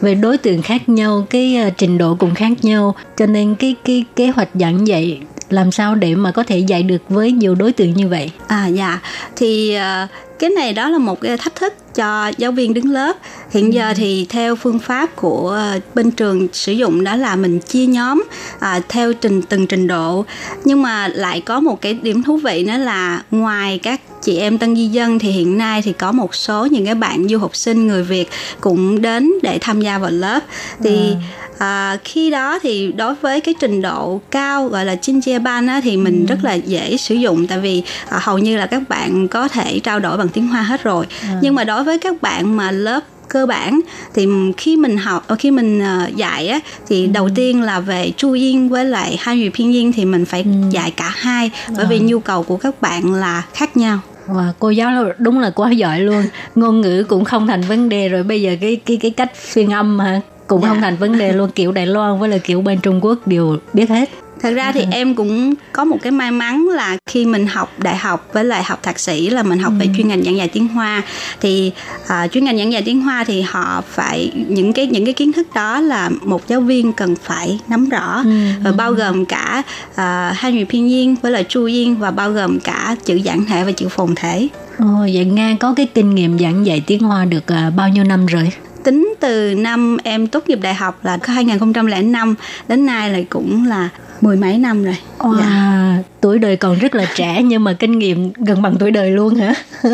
Về đối tượng khác nhau, cái uh, trình độ cũng khác nhau cho nên cái cái kế hoạch giảng dạy làm sao để mà có thể dạy được với nhiều đối tượng như vậy? À dạ thì uh, cái này đó là một cái thách thức cho giáo viên đứng lớp. Hiện giờ thì theo phương pháp của bên trường sử dụng đó là mình chia nhóm à, theo trình từng trình độ. Nhưng mà lại có một cái điểm thú vị nữa là ngoài các chị em tân di dân thì hiện nay thì có một số những cái bạn du học sinh người Việt cũng đến để tham gia vào lớp. Thì à, khi đó thì đối với cái trình độ cao gọi là Chinjeban á, thì mình ừ. rất là dễ sử dụng. Tại vì à, hầu như là các bạn có thể trao đổi bằng tiếng Hoa hết rồi. À. nhưng mà đối với các bạn mà lớp cơ bản thì khi mình học khi mình uh, dạy á thì ừ. đầu tiên là về chu yên với lại hai người phiên yên thì mình phải ừ. dạy cả hai bởi à. vì nhu cầu của các bạn là khác nhau Wow, cô giáo đúng là quá giỏi luôn ngôn ngữ cũng không thành vấn đề rồi bây giờ cái cái cái cách phiên âm hả cũng dạ. không thành vấn đề luôn kiểu Đài Loan với là kiểu bên Trung Quốc đều biết hết thật ra thì ừ. em cũng có một cái may mắn là khi mình học đại học với lại học thạc sĩ là mình học ừ. về chuyên ngành giảng dạy tiếng hoa thì uh, chuyên ngành giảng dạy tiếng hoa thì họ phải những cái những cái kiến thức đó là một giáo viên cần phải nắm rõ ừ. và bao gồm cả uh, hai người phiên nhiên với lại chu yên và bao gồm cả chữ giản thể và chữ phồn thể Ồ, vậy Nga có cái kinh nghiệm giảng dạy tiếng Hoa được uh, bao nhiêu năm rồi? Tính từ năm em tốt nghiệp đại học là 2005 đến nay là cũng là mười mấy năm rồi. Wow, dạ. tuổi đời còn rất là trẻ nhưng mà kinh nghiệm gần bằng tuổi đời luôn hả?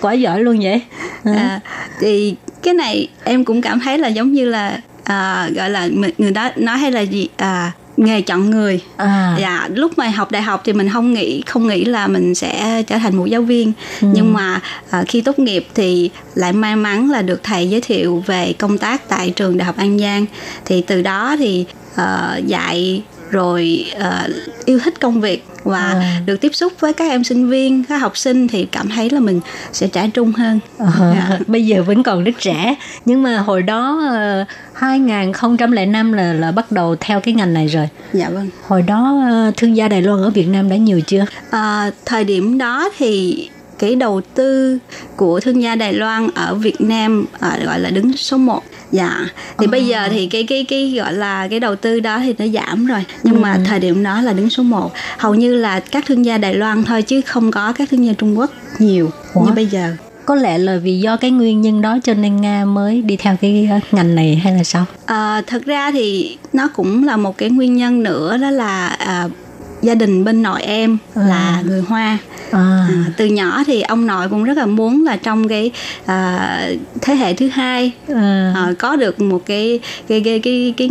Quá giỏi luôn vậy. À, thì cái này em cũng cảm thấy là giống như là à, gọi là người đó nói hay là gì à, nghề chọn người à. dạ lúc mà học đại học thì mình không nghĩ không nghĩ là mình sẽ trở thành một giáo viên ừ. nhưng mà à, khi tốt nghiệp thì lại may mắn là được thầy giới thiệu về công tác tại trường đại học an giang thì từ đó thì uh, dạy rồi uh, yêu thích công việc và à. được tiếp xúc với các em sinh viên các học sinh thì cảm thấy là mình sẽ trẻ trung hơn. À, dạ. bây giờ vẫn còn rất trẻ nhưng mà hồi đó uh, 2005 là là bắt đầu theo cái ngành này rồi. Dạ vâng. Hồi đó uh, thương gia Đài Loan ở Việt Nam đã nhiều chưa? À, thời điểm đó thì cái đầu tư của thương gia Đài Loan ở Việt Nam à, gọi là đứng số 1 dạ thì à. bây giờ thì cái cái cái gọi là cái đầu tư đó thì nó giảm rồi nhưng ừ. mà thời điểm đó là đứng số 1 hầu như là các thương gia Đài Loan thôi chứ không có các thương gia Trung Quốc nhiều Ủa? như bây giờ có lẽ là vì do cái nguyên nhân đó cho nên nga mới đi theo cái ngành này hay là sao à, thật ra thì nó cũng là một cái nguyên nhân nữa đó là à, gia đình bên nội em à. là người hoa à. À, từ nhỏ thì ông nội cũng rất là muốn là trong cái à, thế hệ thứ hai à. À, có được một cái cái cái cái, cái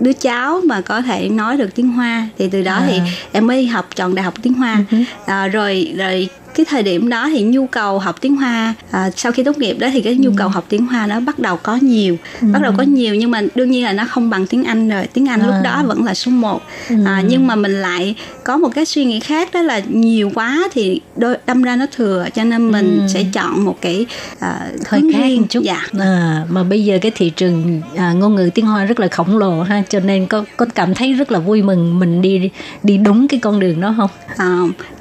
đứa cháu mà có thể nói được tiếng hoa thì từ đó à. thì em mới học chọn đại học tiếng hoa uh-huh. à, rồi rồi cái thời điểm đó thì nhu cầu học tiếng hoa à, sau khi tốt nghiệp đó thì cái nhu cầu ừ. học tiếng hoa nó bắt đầu có nhiều ừ. bắt đầu có nhiều nhưng mà đương nhiên là nó không bằng tiếng anh rồi tiếng anh à. lúc đó vẫn là số 1 ừ. à, nhưng mà mình lại có một cái suy nghĩ khác đó là nhiều quá thì đôi đâm ra nó thừa cho nên mình ừ. sẽ chọn một cái uh, thời khác riêng. chút dạ. à, mà bây giờ cái thị trường à, ngôn ngữ tiếng hoa rất là khổng lồ ha cho nên có có cảm thấy rất là vui mừng mình đi đi đúng cái con đường đó không à,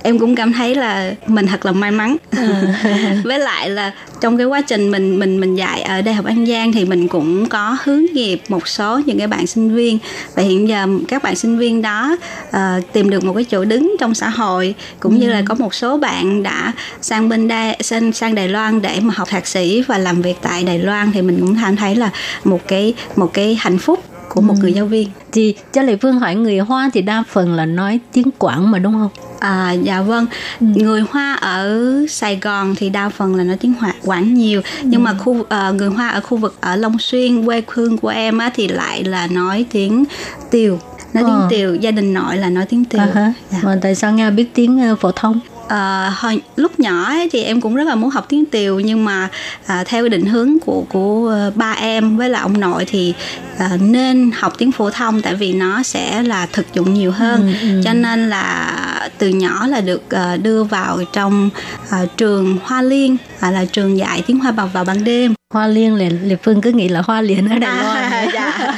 em cũng cảm thấy là mình thật là may mắn à. với lại là trong cái quá trình mình mình mình dạy ở đại học an giang thì mình cũng có hướng nghiệp một số những cái bạn sinh viên và hiện giờ các bạn sinh viên đó uh, tìm được một cái chỗ đứng trong xã hội cũng ừ. như là có một số bạn đã sang bên đài sang sang đài loan để mà học thạc sĩ và làm việc tại đài loan thì mình cũng cảm thấy là một cái một cái hạnh phúc của một ừ. người giáo viên thì cho lệ phương hỏi người hoa thì đa phần là nói tiếng quảng mà đúng không À, dạ vâng ừ. người Hoa ở Sài Gòn thì đa phần là nói tiếng Hoa Quảng nhiều ừ. nhưng mà khu uh, người Hoa ở khu vực ở Long Xuyên quê hương của em á, thì lại là nói tiếng Tiều nói ờ. tiếng Tiều gia đình nội là nói tiếng Tiều uh-huh. dạ. mà tại sao nghe biết tiếng uh, phổ thông à, hồi lúc nhỏ ấy, thì em cũng rất là muốn học tiếng tiều nhưng mà à, theo định hướng của của ba em với là ông nội thì à, nên học tiếng phổ thông tại vì nó sẽ là thực dụng nhiều hơn ừ, ừ. cho nên là từ nhỏ là được à, đưa vào trong à, trường Hoa Liên à, là trường dạy tiếng Hoa vào vào ban đêm Hoa Liên là Liệt Phương cứ nghĩ là Hoa Liên ở Đài Loan. À, dạ.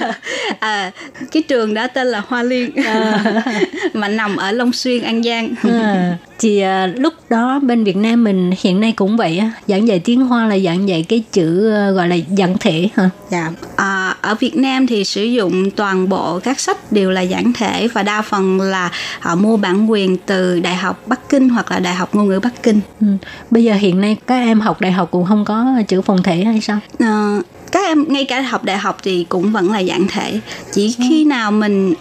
à, cái trường đó tên là Hoa Liên à. mà nằm ở Long Xuyên, An Giang. À, thì à, lúc đó bên Việt Nam mình hiện nay cũng vậy á, giảng dạy tiếng Hoa là giảng dạy cái chữ à, gọi là giảng thể hả? Dạ. À, ở Việt Nam thì sử dụng toàn bộ các sách đều là giảng thể và đa phần là họ mua bản quyền từ Đại học Bắc Kinh hoặc là Đại học Ngôn ngữ Bắc Kinh. Ừ. Bây giờ hiện nay các em học đại học cũng không có chữ phồn thể hay sao? À, các em ngay cả học đại học thì cũng vẫn là dạng thể chỉ ừ. khi nào mình uh,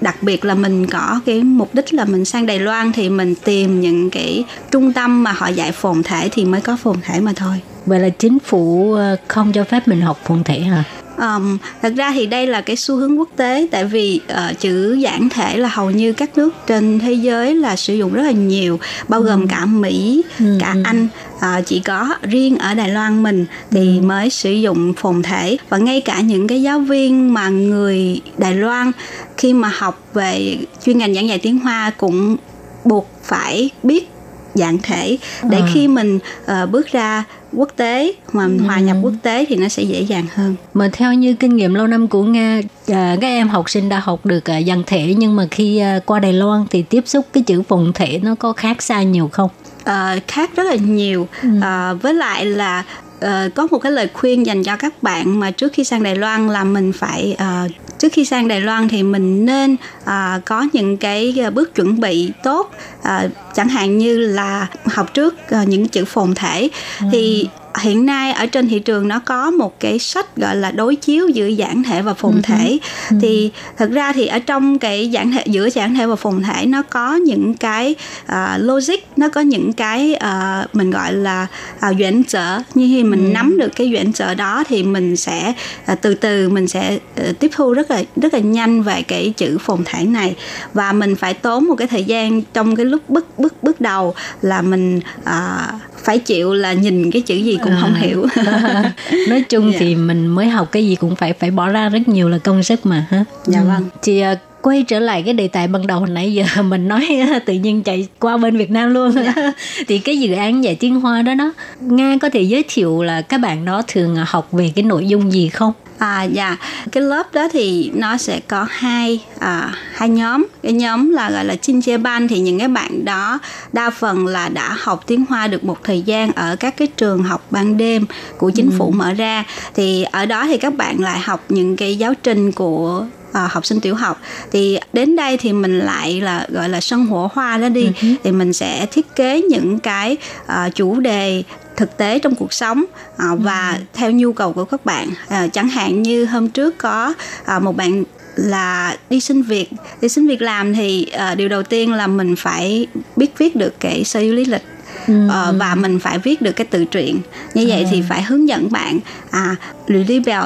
đặc biệt là mình có cái mục đích là mình sang Đài Loan thì mình tìm những cái trung tâm mà họ dạy phồn thể thì mới có phồn thể mà thôi vậy là chính phủ ờ, không cho phép mình học phồn thể hả um, thật ra thì đây là cái xu hướng quốc tế tại vì uh, chữ giản thể là hầu như các nước trên thế giới là sử dụng rất là nhiều bao gồm ừ. cả mỹ ừ. cả ừ. anh uh, chỉ có riêng ở đài loan mình thì ừ. mới sử dụng phồn thể và ngay cả những cái giáo viên mà người đài loan khi mà học về chuyên ngành giảng dạy tiếng hoa cũng buộc phải biết dạng thể để à. khi mình uh, bước ra quốc tế mà ừ. hòa nhập quốc tế thì nó sẽ dễ dàng hơn. Mà theo như kinh nghiệm lâu năm của Nga, à, các em học sinh đã học được à, dạng thể nhưng mà khi à, qua Đài Loan thì tiếp xúc cái chữ phồn thể nó có khác xa nhiều không? À, khác rất là nhiều. Ừ. À, với lại là uh, có một cái lời khuyên dành cho các bạn mà trước khi sang Đài Loan là mình phải uh, trước khi sang Đài Loan thì mình nên uh, có những cái bước chuẩn bị tốt uh, chẳng hạn như là học trước uh, những chữ phồn thể ừ. thì hiện nay ở trên thị trường nó có một cái sách gọi là đối chiếu giữa giản thể và phồn ừ. thể ừ. thì thật ra thì ở trong cái giản thể giữa giản thể và phồn thể nó có những cái uh, logic nó có những cái uh, mình gọi là uh, duyễn trở như khi mình ừ. nắm được cái duyễn trở đó thì mình sẽ uh, từ từ mình sẽ uh, tiếp thu rất là rất là nhanh về cái chữ phồn thể này và mình phải tốn một cái thời gian trong cái lúc bước bước bước đầu là mình uh, phải chịu là nhìn cái chữ gì cũng à. không hiểu nói chung yeah. Dạ. thì mình mới học cái gì cũng phải phải bỏ ra rất nhiều là công sức mà ha dạ ừ. vâng uh, quay trở lại cái đề tài ban đầu hồi nãy giờ mình nói tự nhiên chạy qua bên Việt Nam luôn dạ. thì cái dự án dạy tiếng Hoa đó đó Nga có thể giới thiệu là các bạn đó thường học về cái nội dung gì không À dạ, cái lớp đó thì nó sẽ có hai à, hai nhóm. Cái nhóm là gọi là Chinh Chê Ban thì những cái bạn đó đa phần là đã học tiếng Hoa được một thời gian ở các cái trường học ban đêm của chính ừ. phủ mở ra. Thì ở đó thì các bạn lại học những cái giáo trình của à, học sinh tiểu học thì đến đây thì mình lại là gọi là sân hỏa hoa đó đi uh-huh. thì mình sẽ thiết kế những cái à, chủ đề thực tế trong cuộc sống à, và ừ. theo nhu cầu của các bạn à, chẳng hạn như hôm trước có à, một bạn là đi xin việc đi xin việc làm thì à, điều đầu tiên là mình phải biết viết được cái sơ yếu lý lịch Ừ. Uh, và mình phải viết được cái tự truyện như vậy ừ. thì phải hướng dẫn bạn à lý bèo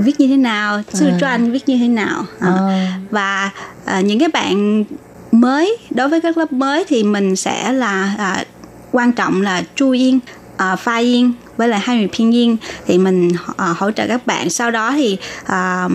viết như thế nào sư ừ. anh viết như thế nào à, ừ. và à, những cái bạn mới đối với các lớp mới thì mình sẽ là à, quan trọng là chu yên uh, pha yên với lại hai người phiên yên thì mình uh, hỗ trợ các bạn sau đó thì uh,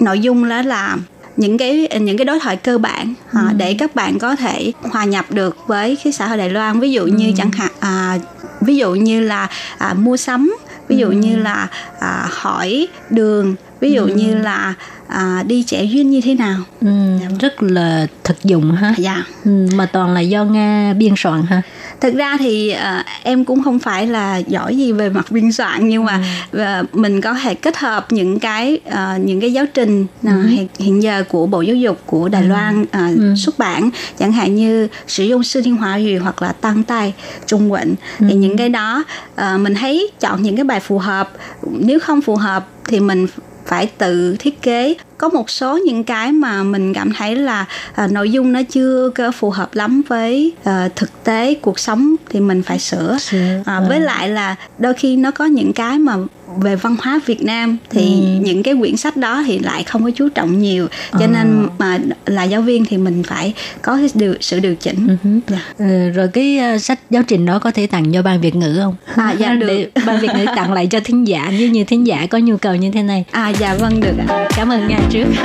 nội dung đó là những cái những cái đối thoại cơ bản ừ. uh, để các bạn có thể hòa nhập được với cái xã hội Đài Loan ví dụ ừ. như chẳng hạn uh, ví dụ như là uh, mua sắm ví dụ như là uh, hỏi đường ví dụ ừ. như là à, đi trẻ duyên như thế nào ừ, dạ. rất là thực dụng ha dạ ừ, mà toàn là do nga biên soạn ha thực ra thì à, em cũng không phải là giỏi gì về mặt biên soạn nhưng mà ừ. à, mình có thể kết hợp những cái à, những cái giáo trình à, ừ. hiện, hiện giờ của bộ giáo dục của đài ừ. loan à, ừ. xuất bản chẳng hạn như sử dụng sư thiên hóa gì hoặc là tăng tay trung quận ừ. thì những cái đó à, mình thấy chọn những cái bài phù hợp nếu không phù hợp thì mình phải tự thiết kế có một số những cái mà mình cảm thấy là uh, nội dung nó chưa có phù hợp lắm với uh, thực tế cuộc sống thì mình phải sửa uh, với lại là đôi khi nó có những cái mà về văn hóa Việt Nam thì ừ. những cái quyển sách đó thì lại không có chú trọng nhiều cho à. nên mà là giáo viên thì mình phải có cái điều, sự điều chỉnh. Uh-huh. Yeah. Dạ. Ừ, rồi cái uh, sách giáo trình đó có thể tặng cho ban Việt ngữ không? À dạ được. Để ban Việt ngữ tặng lại cho thính giả nếu như thính giả có nhu cầu như thế này. À dạ vâng được ạ. Cảm ơn ngài trước.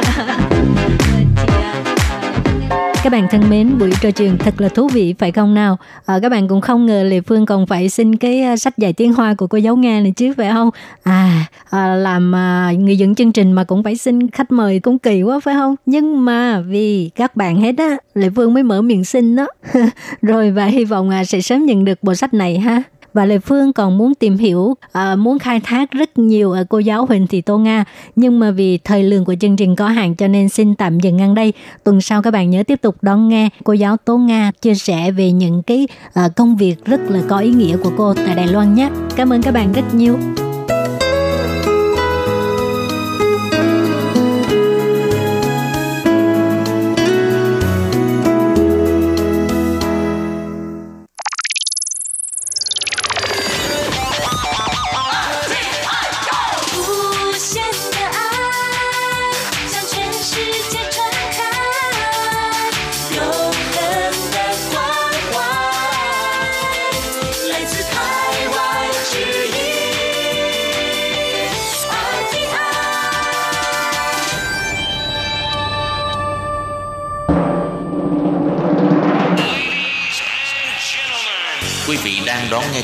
Các bạn thân mến, buổi trò chuyện thật là thú vị phải không nào? À, các bạn cũng không ngờ lệ Phương còn phải xin cái à, sách dạy tiếng Hoa của cô giáo Nga này chứ phải không? À, à làm à, người dẫn chương trình mà cũng phải xin khách mời cũng kỳ quá phải không? Nhưng mà vì các bạn hết á, lệ Phương mới mở miệng xin đó. Rồi và hy vọng à, sẽ sớm nhận được bộ sách này ha và Lê Phương còn muốn tìm hiểu, uh, muốn khai thác rất nhiều ở cô giáo Huỳnh Thị Tô Nga. Nhưng mà vì thời lượng của chương trình có hạn cho nên xin tạm dừng ngang đây. Tuần sau các bạn nhớ tiếp tục đón nghe cô giáo Tô Nga chia sẻ về những cái uh, công việc rất là có ý nghĩa của cô tại Đài Loan nhé. Cảm ơn các bạn rất nhiều.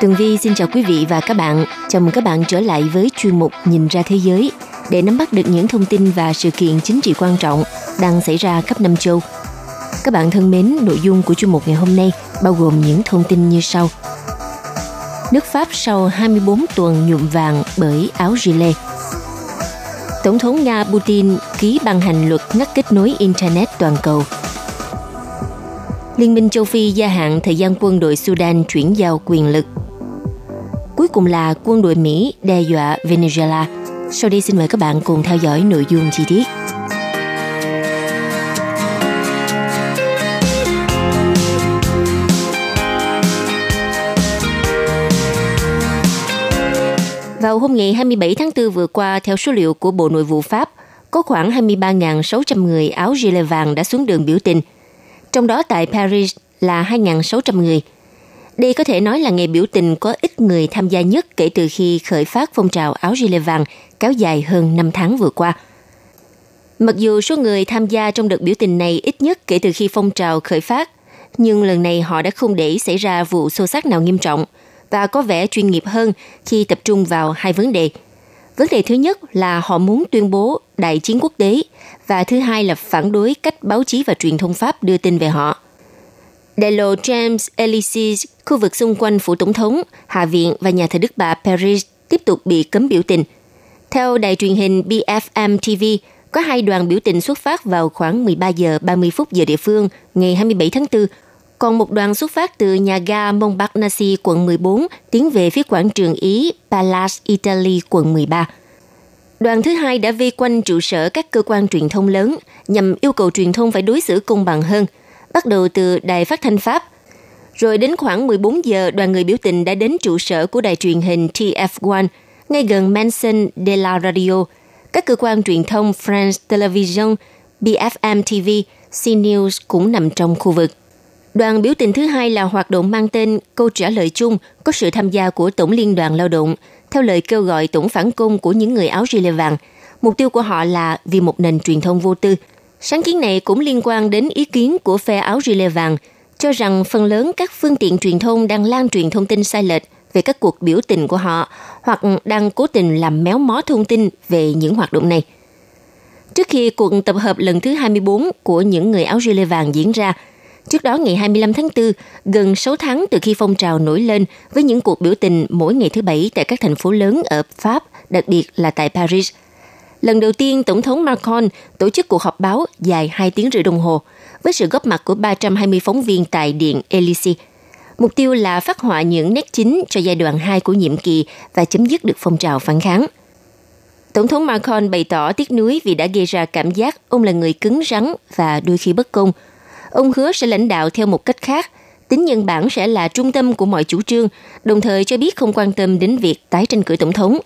Tường Vi xin chào quý vị và các bạn. Chào mừng các bạn trở lại với chuyên mục Nhìn ra thế giới để nắm bắt được những thông tin và sự kiện chính trị quan trọng đang xảy ra khắp năm châu. Các bạn thân mến, nội dung của chuyên mục ngày hôm nay bao gồm những thông tin như sau. Nước Pháp sau 24 tuần nhuộm vàng bởi áo gilet. Tổng thống Nga Putin ký ban hành luật ngắt kết nối Internet toàn cầu – Liên minh châu Phi gia hạn thời gian quân đội Sudan chuyển giao quyền lực. Cuối cùng là quân đội Mỹ đe dọa Venezuela. Sau đây xin mời các bạn cùng theo dõi nội dung chi tiết. Vào hôm ngày 27 tháng 4 vừa qua, theo số liệu của Bộ Nội vụ Pháp, có khoảng 23.600 người áo gilet vàng đã xuống đường biểu tình – trong đó tại Paris là 2.600 người. Đây có thể nói là ngày biểu tình có ít người tham gia nhất kể từ khi khởi phát phong trào áo gilet vàng kéo dài hơn 5 tháng vừa qua. Mặc dù số người tham gia trong đợt biểu tình này ít nhất kể từ khi phong trào khởi phát, nhưng lần này họ đã không để xảy ra vụ xô xát nào nghiêm trọng và có vẻ chuyên nghiệp hơn khi tập trung vào hai vấn đề. Vấn đề thứ nhất là họ muốn tuyên bố đại chiến quốc tế và thứ hai là phản đối cách báo chí và truyền thông Pháp đưa tin về họ. Đại lộ James Elysees, khu vực xung quanh phủ tổng thống, hạ viện và nhà thờ Đức Bà Paris tiếp tục bị cấm biểu tình. Theo đài truyền hình BFM TV, có hai đoàn biểu tình xuất phát vào khoảng 13 giờ 30 phút giờ địa phương ngày 27 tháng 4, còn một đoàn xuất phát từ nhà ga Montparnasse quận 14 tiến về phía quảng trường Ý Palace Italy quận 13. Đoàn thứ hai đã vây quanh trụ sở các cơ quan truyền thông lớn nhằm yêu cầu truyền thông phải đối xử công bằng hơn, bắt đầu từ đài phát thanh Pháp. Rồi đến khoảng 14 giờ, đoàn người biểu tình đã đến trụ sở của đài truyền hình TF1 ngay gần Mansion de la Radio. Các cơ quan truyền thông France Television, BFM TV, CNews cũng nằm trong khu vực. Đoàn biểu tình thứ hai là hoạt động mang tên Câu trả lời chung có sự tham gia của Tổng Liên đoàn Lao động, theo lời kêu gọi tổng phản công của những người áo gilet vàng. Mục tiêu của họ là vì một nền truyền thông vô tư. Sáng kiến này cũng liên quan đến ý kiến của phe áo gilet vàng, cho rằng phần lớn các phương tiện truyền thông đang lan truyền thông tin sai lệch về các cuộc biểu tình của họ hoặc đang cố tình làm méo mó thông tin về những hoạt động này. Trước khi cuộc tập hợp lần thứ 24 của những người áo gilet vàng diễn ra, Trước đó ngày 25 tháng 4, gần 6 tháng từ khi phong trào nổi lên với những cuộc biểu tình mỗi ngày thứ Bảy tại các thành phố lớn ở Pháp, đặc biệt là tại Paris. Lần đầu tiên, Tổng thống Macron tổ chức cuộc họp báo dài 2 tiếng rưỡi đồng hồ với sự góp mặt của 320 phóng viên tại Điện Elysee. Mục tiêu là phát họa những nét chính cho giai đoạn 2 của nhiệm kỳ và chấm dứt được phong trào phản kháng. Tổng thống Macron bày tỏ tiếc nuối vì đã gây ra cảm giác ông là người cứng rắn và đôi khi bất công – Ông hứa sẽ lãnh đạo theo một cách khác, tính nhân bản sẽ là trung tâm của mọi chủ trương, đồng thời cho biết không quan tâm đến việc tái tranh cử tổng thống.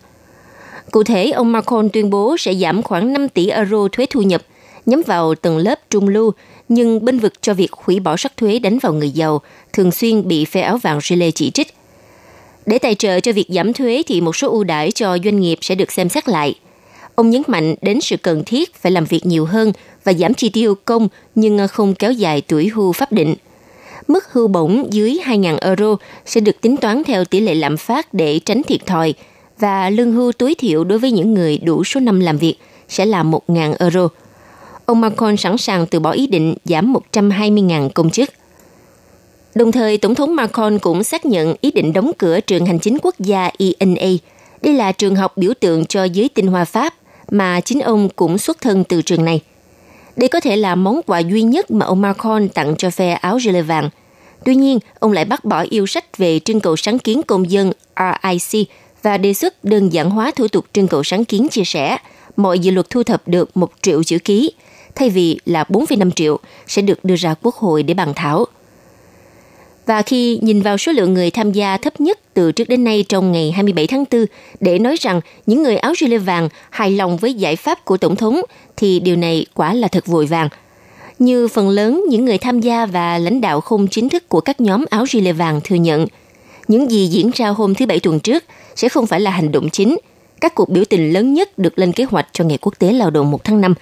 Cụ thể, ông Macron tuyên bố sẽ giảm khoảng 5 tỷ euro thuế thu nhập, nhắm vào tầng lớp trung lưu, nhưng bên vực cho việc hủy bỏ sắc thuế đánh vào người giàu, thường xuyên bị phe áo vàng Chile chỉ trích. Để tài trợ cho việc giảm thuế thì một số ưu đãi cho doanh nghiệp sẽ được xem xét lại. Ông nhấn mạnh đến sự cần thiết phải làm việc nhiều hơn và giảm chi tiêu công nhưng không kéo dài tuổi hưu pháp định. Mức hưu bổng dưới 2.000 euro sẽ được tính toán theo tỷ lệ lạm phát để tránh thiệt thòi và lương hưu tối thiểu đối với những người đủ số năm làm việc sẽ là 1.000 euro. Ông Macron sẵn sàng từ bỏ ý định giảm 120.000 công chức. Đồng thời, Tổng thống Macron cũng xác nhận ý định đóng cửa trường hành chính quốc gia ENA. Đây là trường học biểu tượng cho giới tinh hoa Pháp mà chính ông cũng xuất thân từ trường này – đây có thể là món quà duy nhất mà ông Macron tặng cho phe áo gilet vàng. Tuy nhiên, ông lại bác bỏ yêu sách về trưng cầu sáng kiến công dân RIC và đề xuất đơn giản hóa thủ tục trưng cầu sáng kiến chia sẻ. Mọi dự luật thu thập được 1 triệu chữ ký, thay vì là 4,5 triệu, sẽ được đưa ra quốc hội để bàn thảo. Và khi nhìn vào số lượng người tham gia thấp nhất từ trước đến nay trong ngày 27 tháng 4 để nói rằng những người áo gilet vàng hài lòng với giải pháp của Tổng thống thì điều này quả là thật vội vàng. Như phần lớn những người tham gia và lãnh đạo không chính thức của các nhóm áo gilet vàng thừa nhận, những gì diễn ra hôm thứ Bảy tuần trước sẽ không phải là hành động chính. Các cuộc biểu tình lớn nhất được lên kế hoạch cho Ngày Quốc tế Lao động 1 tháng 5.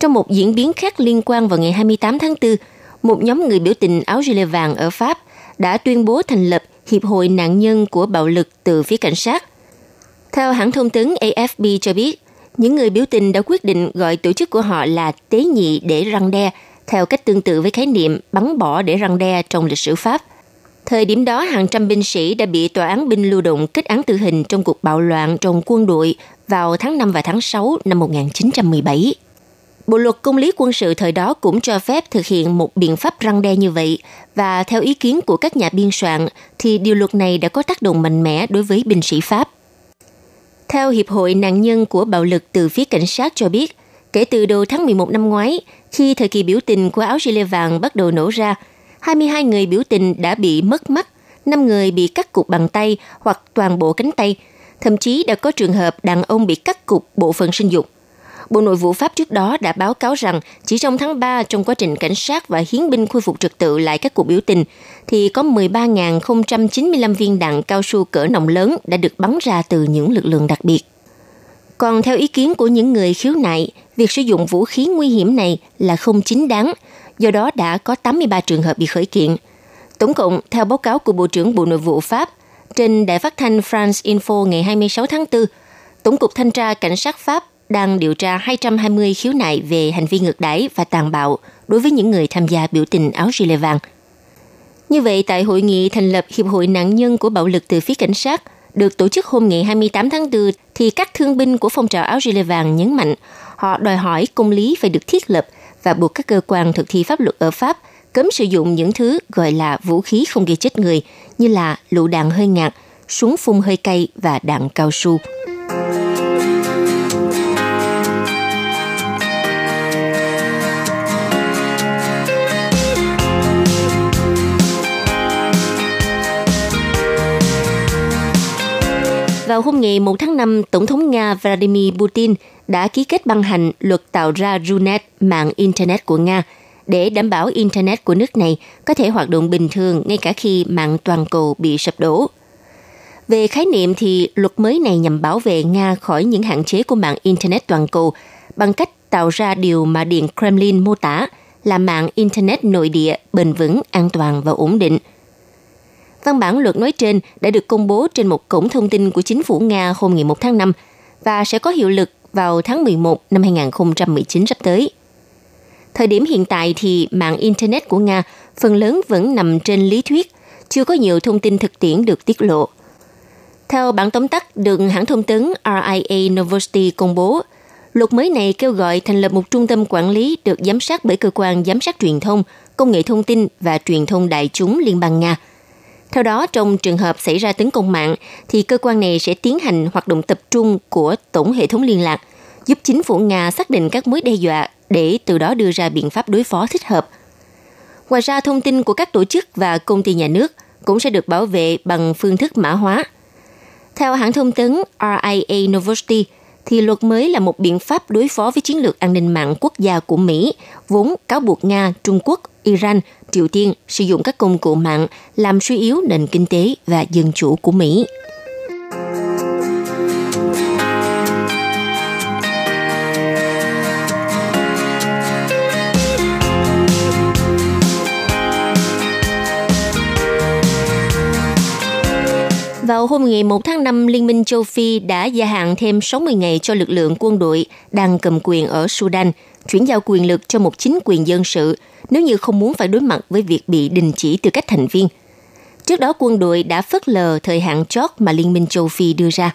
Trong một diễn biến khác liên quan vào ngày 28 tháng 4, một nhóm người biểu tình áo gilet vàng ở Pháp đã tuyên bố thành lập Hiệp hội nạn nhân của bạo lực từ phía cảnh sát. Theo hãng thông tấn AFP cho biết, những người biểu tình đã quyết định gọi tổ chức của họ là tế nhị để răng đe, theo cách tương tự với khái niệm bắn bỏ để răng đe trong lịch sử Pháp. Thời điểm đó, hàng trăm binh sĩ đã bị tòa án binh lưu động kết án tử hình trong cuộc bạo loạn trong quân đội vào tháng 5 và tháng 6 năm 1917. Bộ luật công lý quân sự thời đó cũng cho phép thực hiện một biện pháp răng đe như vậy, và theo ý kiến của các nhà biên soạn, thì điều luật này đã có tác động mạnh mẽ đối với binh sĩ Pháp. Theo Hiệp hội nạn nhân của bạo lực từ phía cảnh sát cho biết, kể từ đầu tháng 11 năm ngoái, khi thời kỳ biểu tình của áo gilet vàng bắt đầu nổ ra, 22 người biểu tình đã bị mất mắt, 5 người bị cắt cụt bằng tay hoặc toàn bộ cánh tay, thậm chí đã có trường hợp đàn ông bị cắt cụt bộ phận sinh dục. Bộ Nội vụ Pháp trước đó đã báo cáo rằng chỉ trong tháng 3 trong quá trình cảnh sát và hiến binh khôi phục trật tự lại các cuộc biểu tình, thì có 13.095 viên đạn cao su cỡ nòng lớn đã được bắn ra từ những lực lượng đặc biệt. Còn theo ý kiến của những người khiếu nại, việc sử dụng vũ khí nguy hiểm này là không chính đáng, do đó đã có 83 trường hợp bị khởi kiện. Tổng cộng, theo báo cáo của Bộ trưởng Bộ Nội vụ Pháp, trên đài phát thanh France Info ngày 26 tháng 4, Tổng cục Thanh tra Cảnh sát Pháp đang điều tra 220 khiếu nại về hành vi ngược đãi và tàn bạo đối với những người tham gia biểu tình áo gilet vàng. Như vậy, tại hội nghị thành lập Hiệp hội nạn nhân của bạo lực từ phía cảnh sát, được tổ chức hôm ngày 28 tháng 4, thì các thương binh của phong trào áo gilet vàng nhấn mạnh họ đòi hỏi công lý phải được thiết lập và buộc các cơ quan thực thi pháp luật ở Pháp cấm sử dụng những thứ gọi là vũ khí không gây chết người như là lựu đạn hơi ngạt, súng phun hơi cay và đạn cao su. Vào hôm ngày 1 tháng 5, Tổng thống Nga Vladimir Putin đã ký kết ban hành luật tạo ra RUNET, mạng Internet của Nga, để đảm bảo Internet của nước này có thể hoạt động bình thường ngay cả khi mạng toàn cầu bị sập đổ. Về khái niệm thì luật mới này nhằm bảo vệ Nga khỏi những hạn chế của mạng Internet toàn cầu bằng cách tạo ra điều mà Điện Kremlin mô tả là mạng Internet nội địa bền vững, an toàn và ổn định – Văn bản luật nói trên đã được công bố trên một cổng thông tin của chính phủ Nga hôm ngày 1 tháng 5 và sẽ có hiệu lực vào tháng 11 năm 2019 sắp tới. Thời điểm hiện tại thì mạng Internet của Nga phần lớn vẫn nằm trên lý thuyết, chưa có nhiều thông tin thực tiễn được tiết lộ. Theo bản tóm tắt được hãng thông tấn RIA Novosti công bố, luật mới này kêu gọi thành lập một trung tâm quản lý được giám sát bởi cơ quan giám sát truyền thông, công nghệ thông tin và truyền thông đại chúng Liên bang Nga – theo đó, trong trường hợp xảy ra tấn công mạng, thì cơ quan này sẽ tiến hành hoạt động tập trung của tổng hệ thống liên lạc, giúp chính phủ Nga xác định các mối đe dọa để từ đó đưa ra biện pháp đối phó thích hợp. Ngoài ra, thông tin của các tổ chức và công ty nhà nước cũng sẽ được bảo vệ bằng phương thức mã hóa. Theo hãng thông tấn RIA Novosti, thì luật mới là một biện pháp đối phó với chiến lược an ninh mạng quốc gia của Mỹ, vốn cáo buộc Nga, Trung Quốc, Iran, Triều Tiên sử dụng các công cụ mạng làm suy yếu nền kinh tế và dân chủ của Mỹ. Vào hôm ngày 1 tháng 5, Liên minh châu Phi đã gia hạn thêm 60 ngày cho lực lượng quân đội đang cầm quyền ở Sudan, chuyển giao quyền lực cho một chính quyền dân sự nếu như không muốn phải đối mặt với việc bị đình chỉ tư cách thành viên. Trước đó quân đội đã phớt lờ thời hạn chót mà Liên minh châu Phi đưa ra.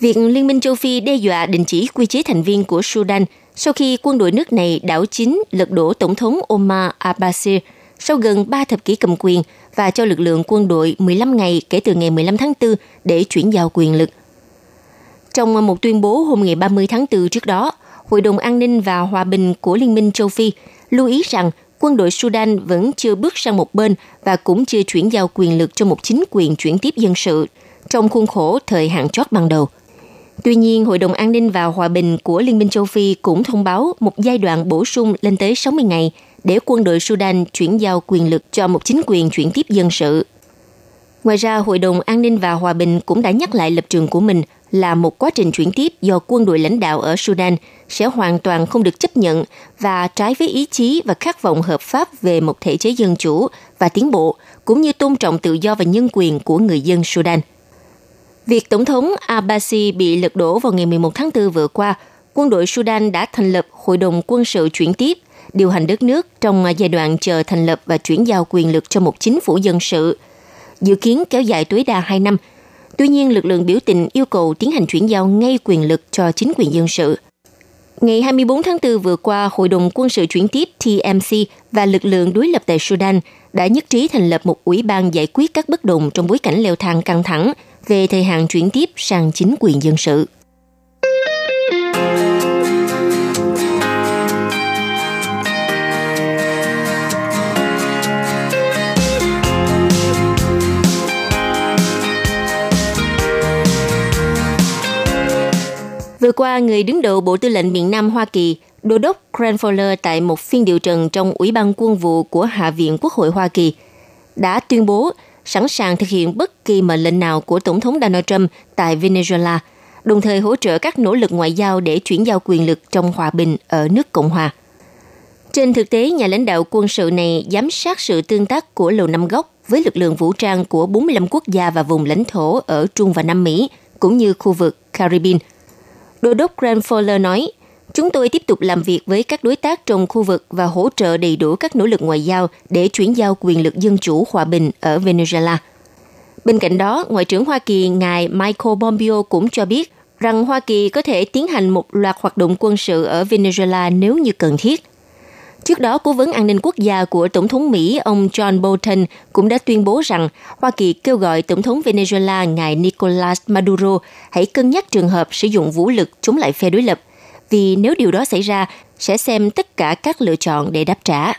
Việc Liên minh châu Phi đe dọa đình chỉ quy chế thành viên của Sudan sau khi quân đội nước này đảo chính lật đổ Tổng thống Omar al-Bashir sau gần 3 thập kỷ cầm quyền và cho lực lượng quân đội 15 ngày kể từ ngày 15 tháng 4 để chuyển giao quyền lực. Trong một tuyên bố hôm ngày 30 tháng 4 trước đó, Hội đồng An ninh và Hòa bình của Liên minh châu Phi lưu ý rằng quân đội Sudan vẫn chưa bước sang một bên và cũng chưa chuyển giao quyền lực cho một chính quyền chuyển tiếp dân sự trong khuôn khổ thời hạn chót ban đầu. Tuy nhiên, Hội đồng An ninh và Hòa bình của Liên minh châu Phi cũng thông báo một giai đoạn bổ sung lên tới 60 ngày để quân đội Sudan chuyển giao quyền lực cho một chính quyền chuyển tiếp dân sự. Ngoài ra, Hội đồng An ninh và Hòa bình cũng đã nhắc lại lập trường của mình là một quá trình chuyển tiếp do quân đội lãnh đạo ở Sudan sẽ hoàn toàn không được chấp nhận và trái với ý chí và khát vọng hợp pháp về một thể chế dân chủ và tiến bộ, cũng như tôn trọng tự do và nhân quyền của người dân Sudan. Việc Tổng thống Abbasi bị lật đổ vào ngày 11 tháng 4 vừa qua, quân đội Sudan đã thành lập Hội đồng quân sự chuyển tiếp, điều hành đất nước trong giai đoạn chờ thành lập và chuyển giao quyền lực cho một chính phủ dân sự. Dự kiến kéo dài tối đa 2 năm – Tuy nhiên, lực lượng biểu tình yêu cầu tiến hành chuyển giao ngay quyền lực cho chính quyền dân sự. Ngày 24 tháng 4 vừa qua, Hội đồng quân sự chuyển tiếp TMC và lực lượng đối lập tại Sudan đã nhất trí thành lập một ủy ban giải quyết các bất đồng trong bối cảnh leo thang căng thẳng về thời hạn chuyển tiếp sang chính quyền dân sự. Vừa qua, người đứng đầu Bộ Tư lệnh miền Nam Hoa Kỳ, Đô đốc Cranfowler tại một phiên điều trần trong Ủy ban quân vụ của Hạ viện Quốc hội Hoa Kỳ đã tuyên bố sẵn sàng thực hiện bất kỳ mệnh lệnh nào của Tổng thống Donald Trump tại Venezuela, đồng thời hỗ trợ các nỗ lực ngoại giao để chuyển giao quyền lực trong hòa bình ở nước Cộng hòa. Trên thực tế, nhà lãnh đạo quân sự này giám sát sự tương tác của Lầu Năm Góc với lực lượng vũ trang của 45 quốc gia và vùng lãnh thổ ở Trung và Nam Mỹ, cũng như khu vực Caribbean – Đô đốc Grant nói, Chúng tôi tiếp tục làm việc với các đối tác trong khu vực và hỗ trợ đầy đủ các nỗ lực ngoại giao để chuyển giao quyền lực dân chủ hòa bình ở Venezuela. Bên cạnh đó, Ngoại trưởng Hoa Kỳ ngài Michael Pompeo cũng cho biết rằng Hoa Kỳ có thể tiến hành một loạt hoạt động quân sự ở Venezuela nếu như cần thiết. Trước đó, Cố vấn an ninh quốc gia của Tổng thống Mỹ ông John Bolton cũng đã tuyên bố rằng Hoa Kỳ kêu gọi Tổng thống Venezuela ngài Nicolas Maduro hãy cân nhắc trường hợp sử dụng vũ lực chống lại phe đối lập, vì nếu điều đó xảy ra, sẽ xem tất cả các lựa chọn để đáp trả.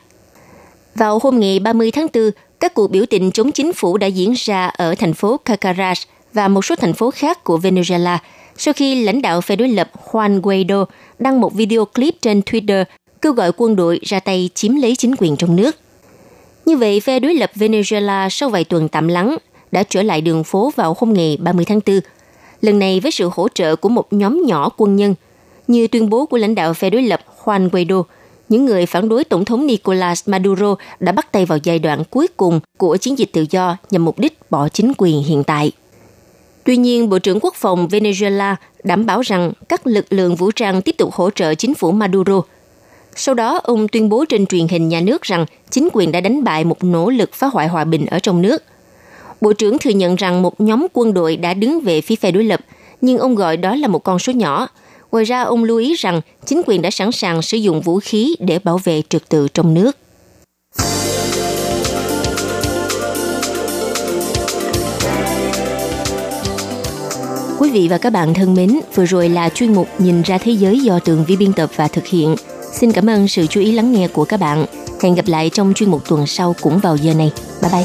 Vào hôm ngày 30 tháng 4, các cuộc biểu tình chống chính phủ đã diễn ra ở thành phố Caracas và một số thành phố khác của Venezuela sau khi lãnh đạo phe đối lập Juan Guaido đăng một video clip trên Twitter kêu gọi quân đội ra tay chiếm lấy chính quyền trong nước. Như vậy, phe đối lập Venezuela sau vài tuần tạm lắng đã trở lại đường phố vào hôm ngày 30 tháng 4. Lần này với sự hỗ trợ của một nhóm nhỏ quân nhân, như tuyên bố của lãnh đạo phe đối lập Juan Guaido, những người phản đối Tổng thống Nicolas Maduro đã bắt tay vào giai đoạn cuối cùng của chiến dịch tự do nhằm mục đích bỏ chính quyền hiện tại. Tuy nhiên, Bộ trưởng Quốc phòng Venezuela đảm bảo rằng các lực lượng vũ trang tiếp tục hỗ trợ chính phủ Maduro – sau đó, ông tuyên bố trên truyền hình nhà nước rằng chính quyền đã đánh bại một nỗ lực phá hoại hòa bình ở trong nước. Bộ trưởng thừa nhận rằng một nhóm quân đội đã đứng về phía phe đối lập, nhưng ông gọi đó là một con số nhỏ. Ngoài ra, ông lưu ý rằng chính quyền đã sẵn sàng sử dụng vũ khí để bảo vệ trật tự trong nước. Quý vị và các bạn thân mến, vừa rồi là chuyên mục Nhìn ra thế giới do tường vi biên tập và thực hiện. Xin cảm ơn sự chú ý lắng nghe của các bạn. Hẹn gặp lại trong chuyên mục tuần sau cũng vào giờ này. Bye bye.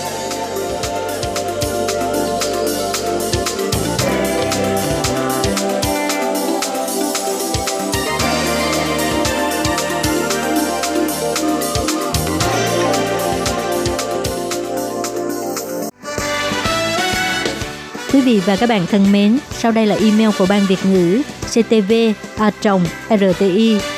Quý vị và các bạn thân mến, sau đây là email của Ban Việt ngữ ctv a rti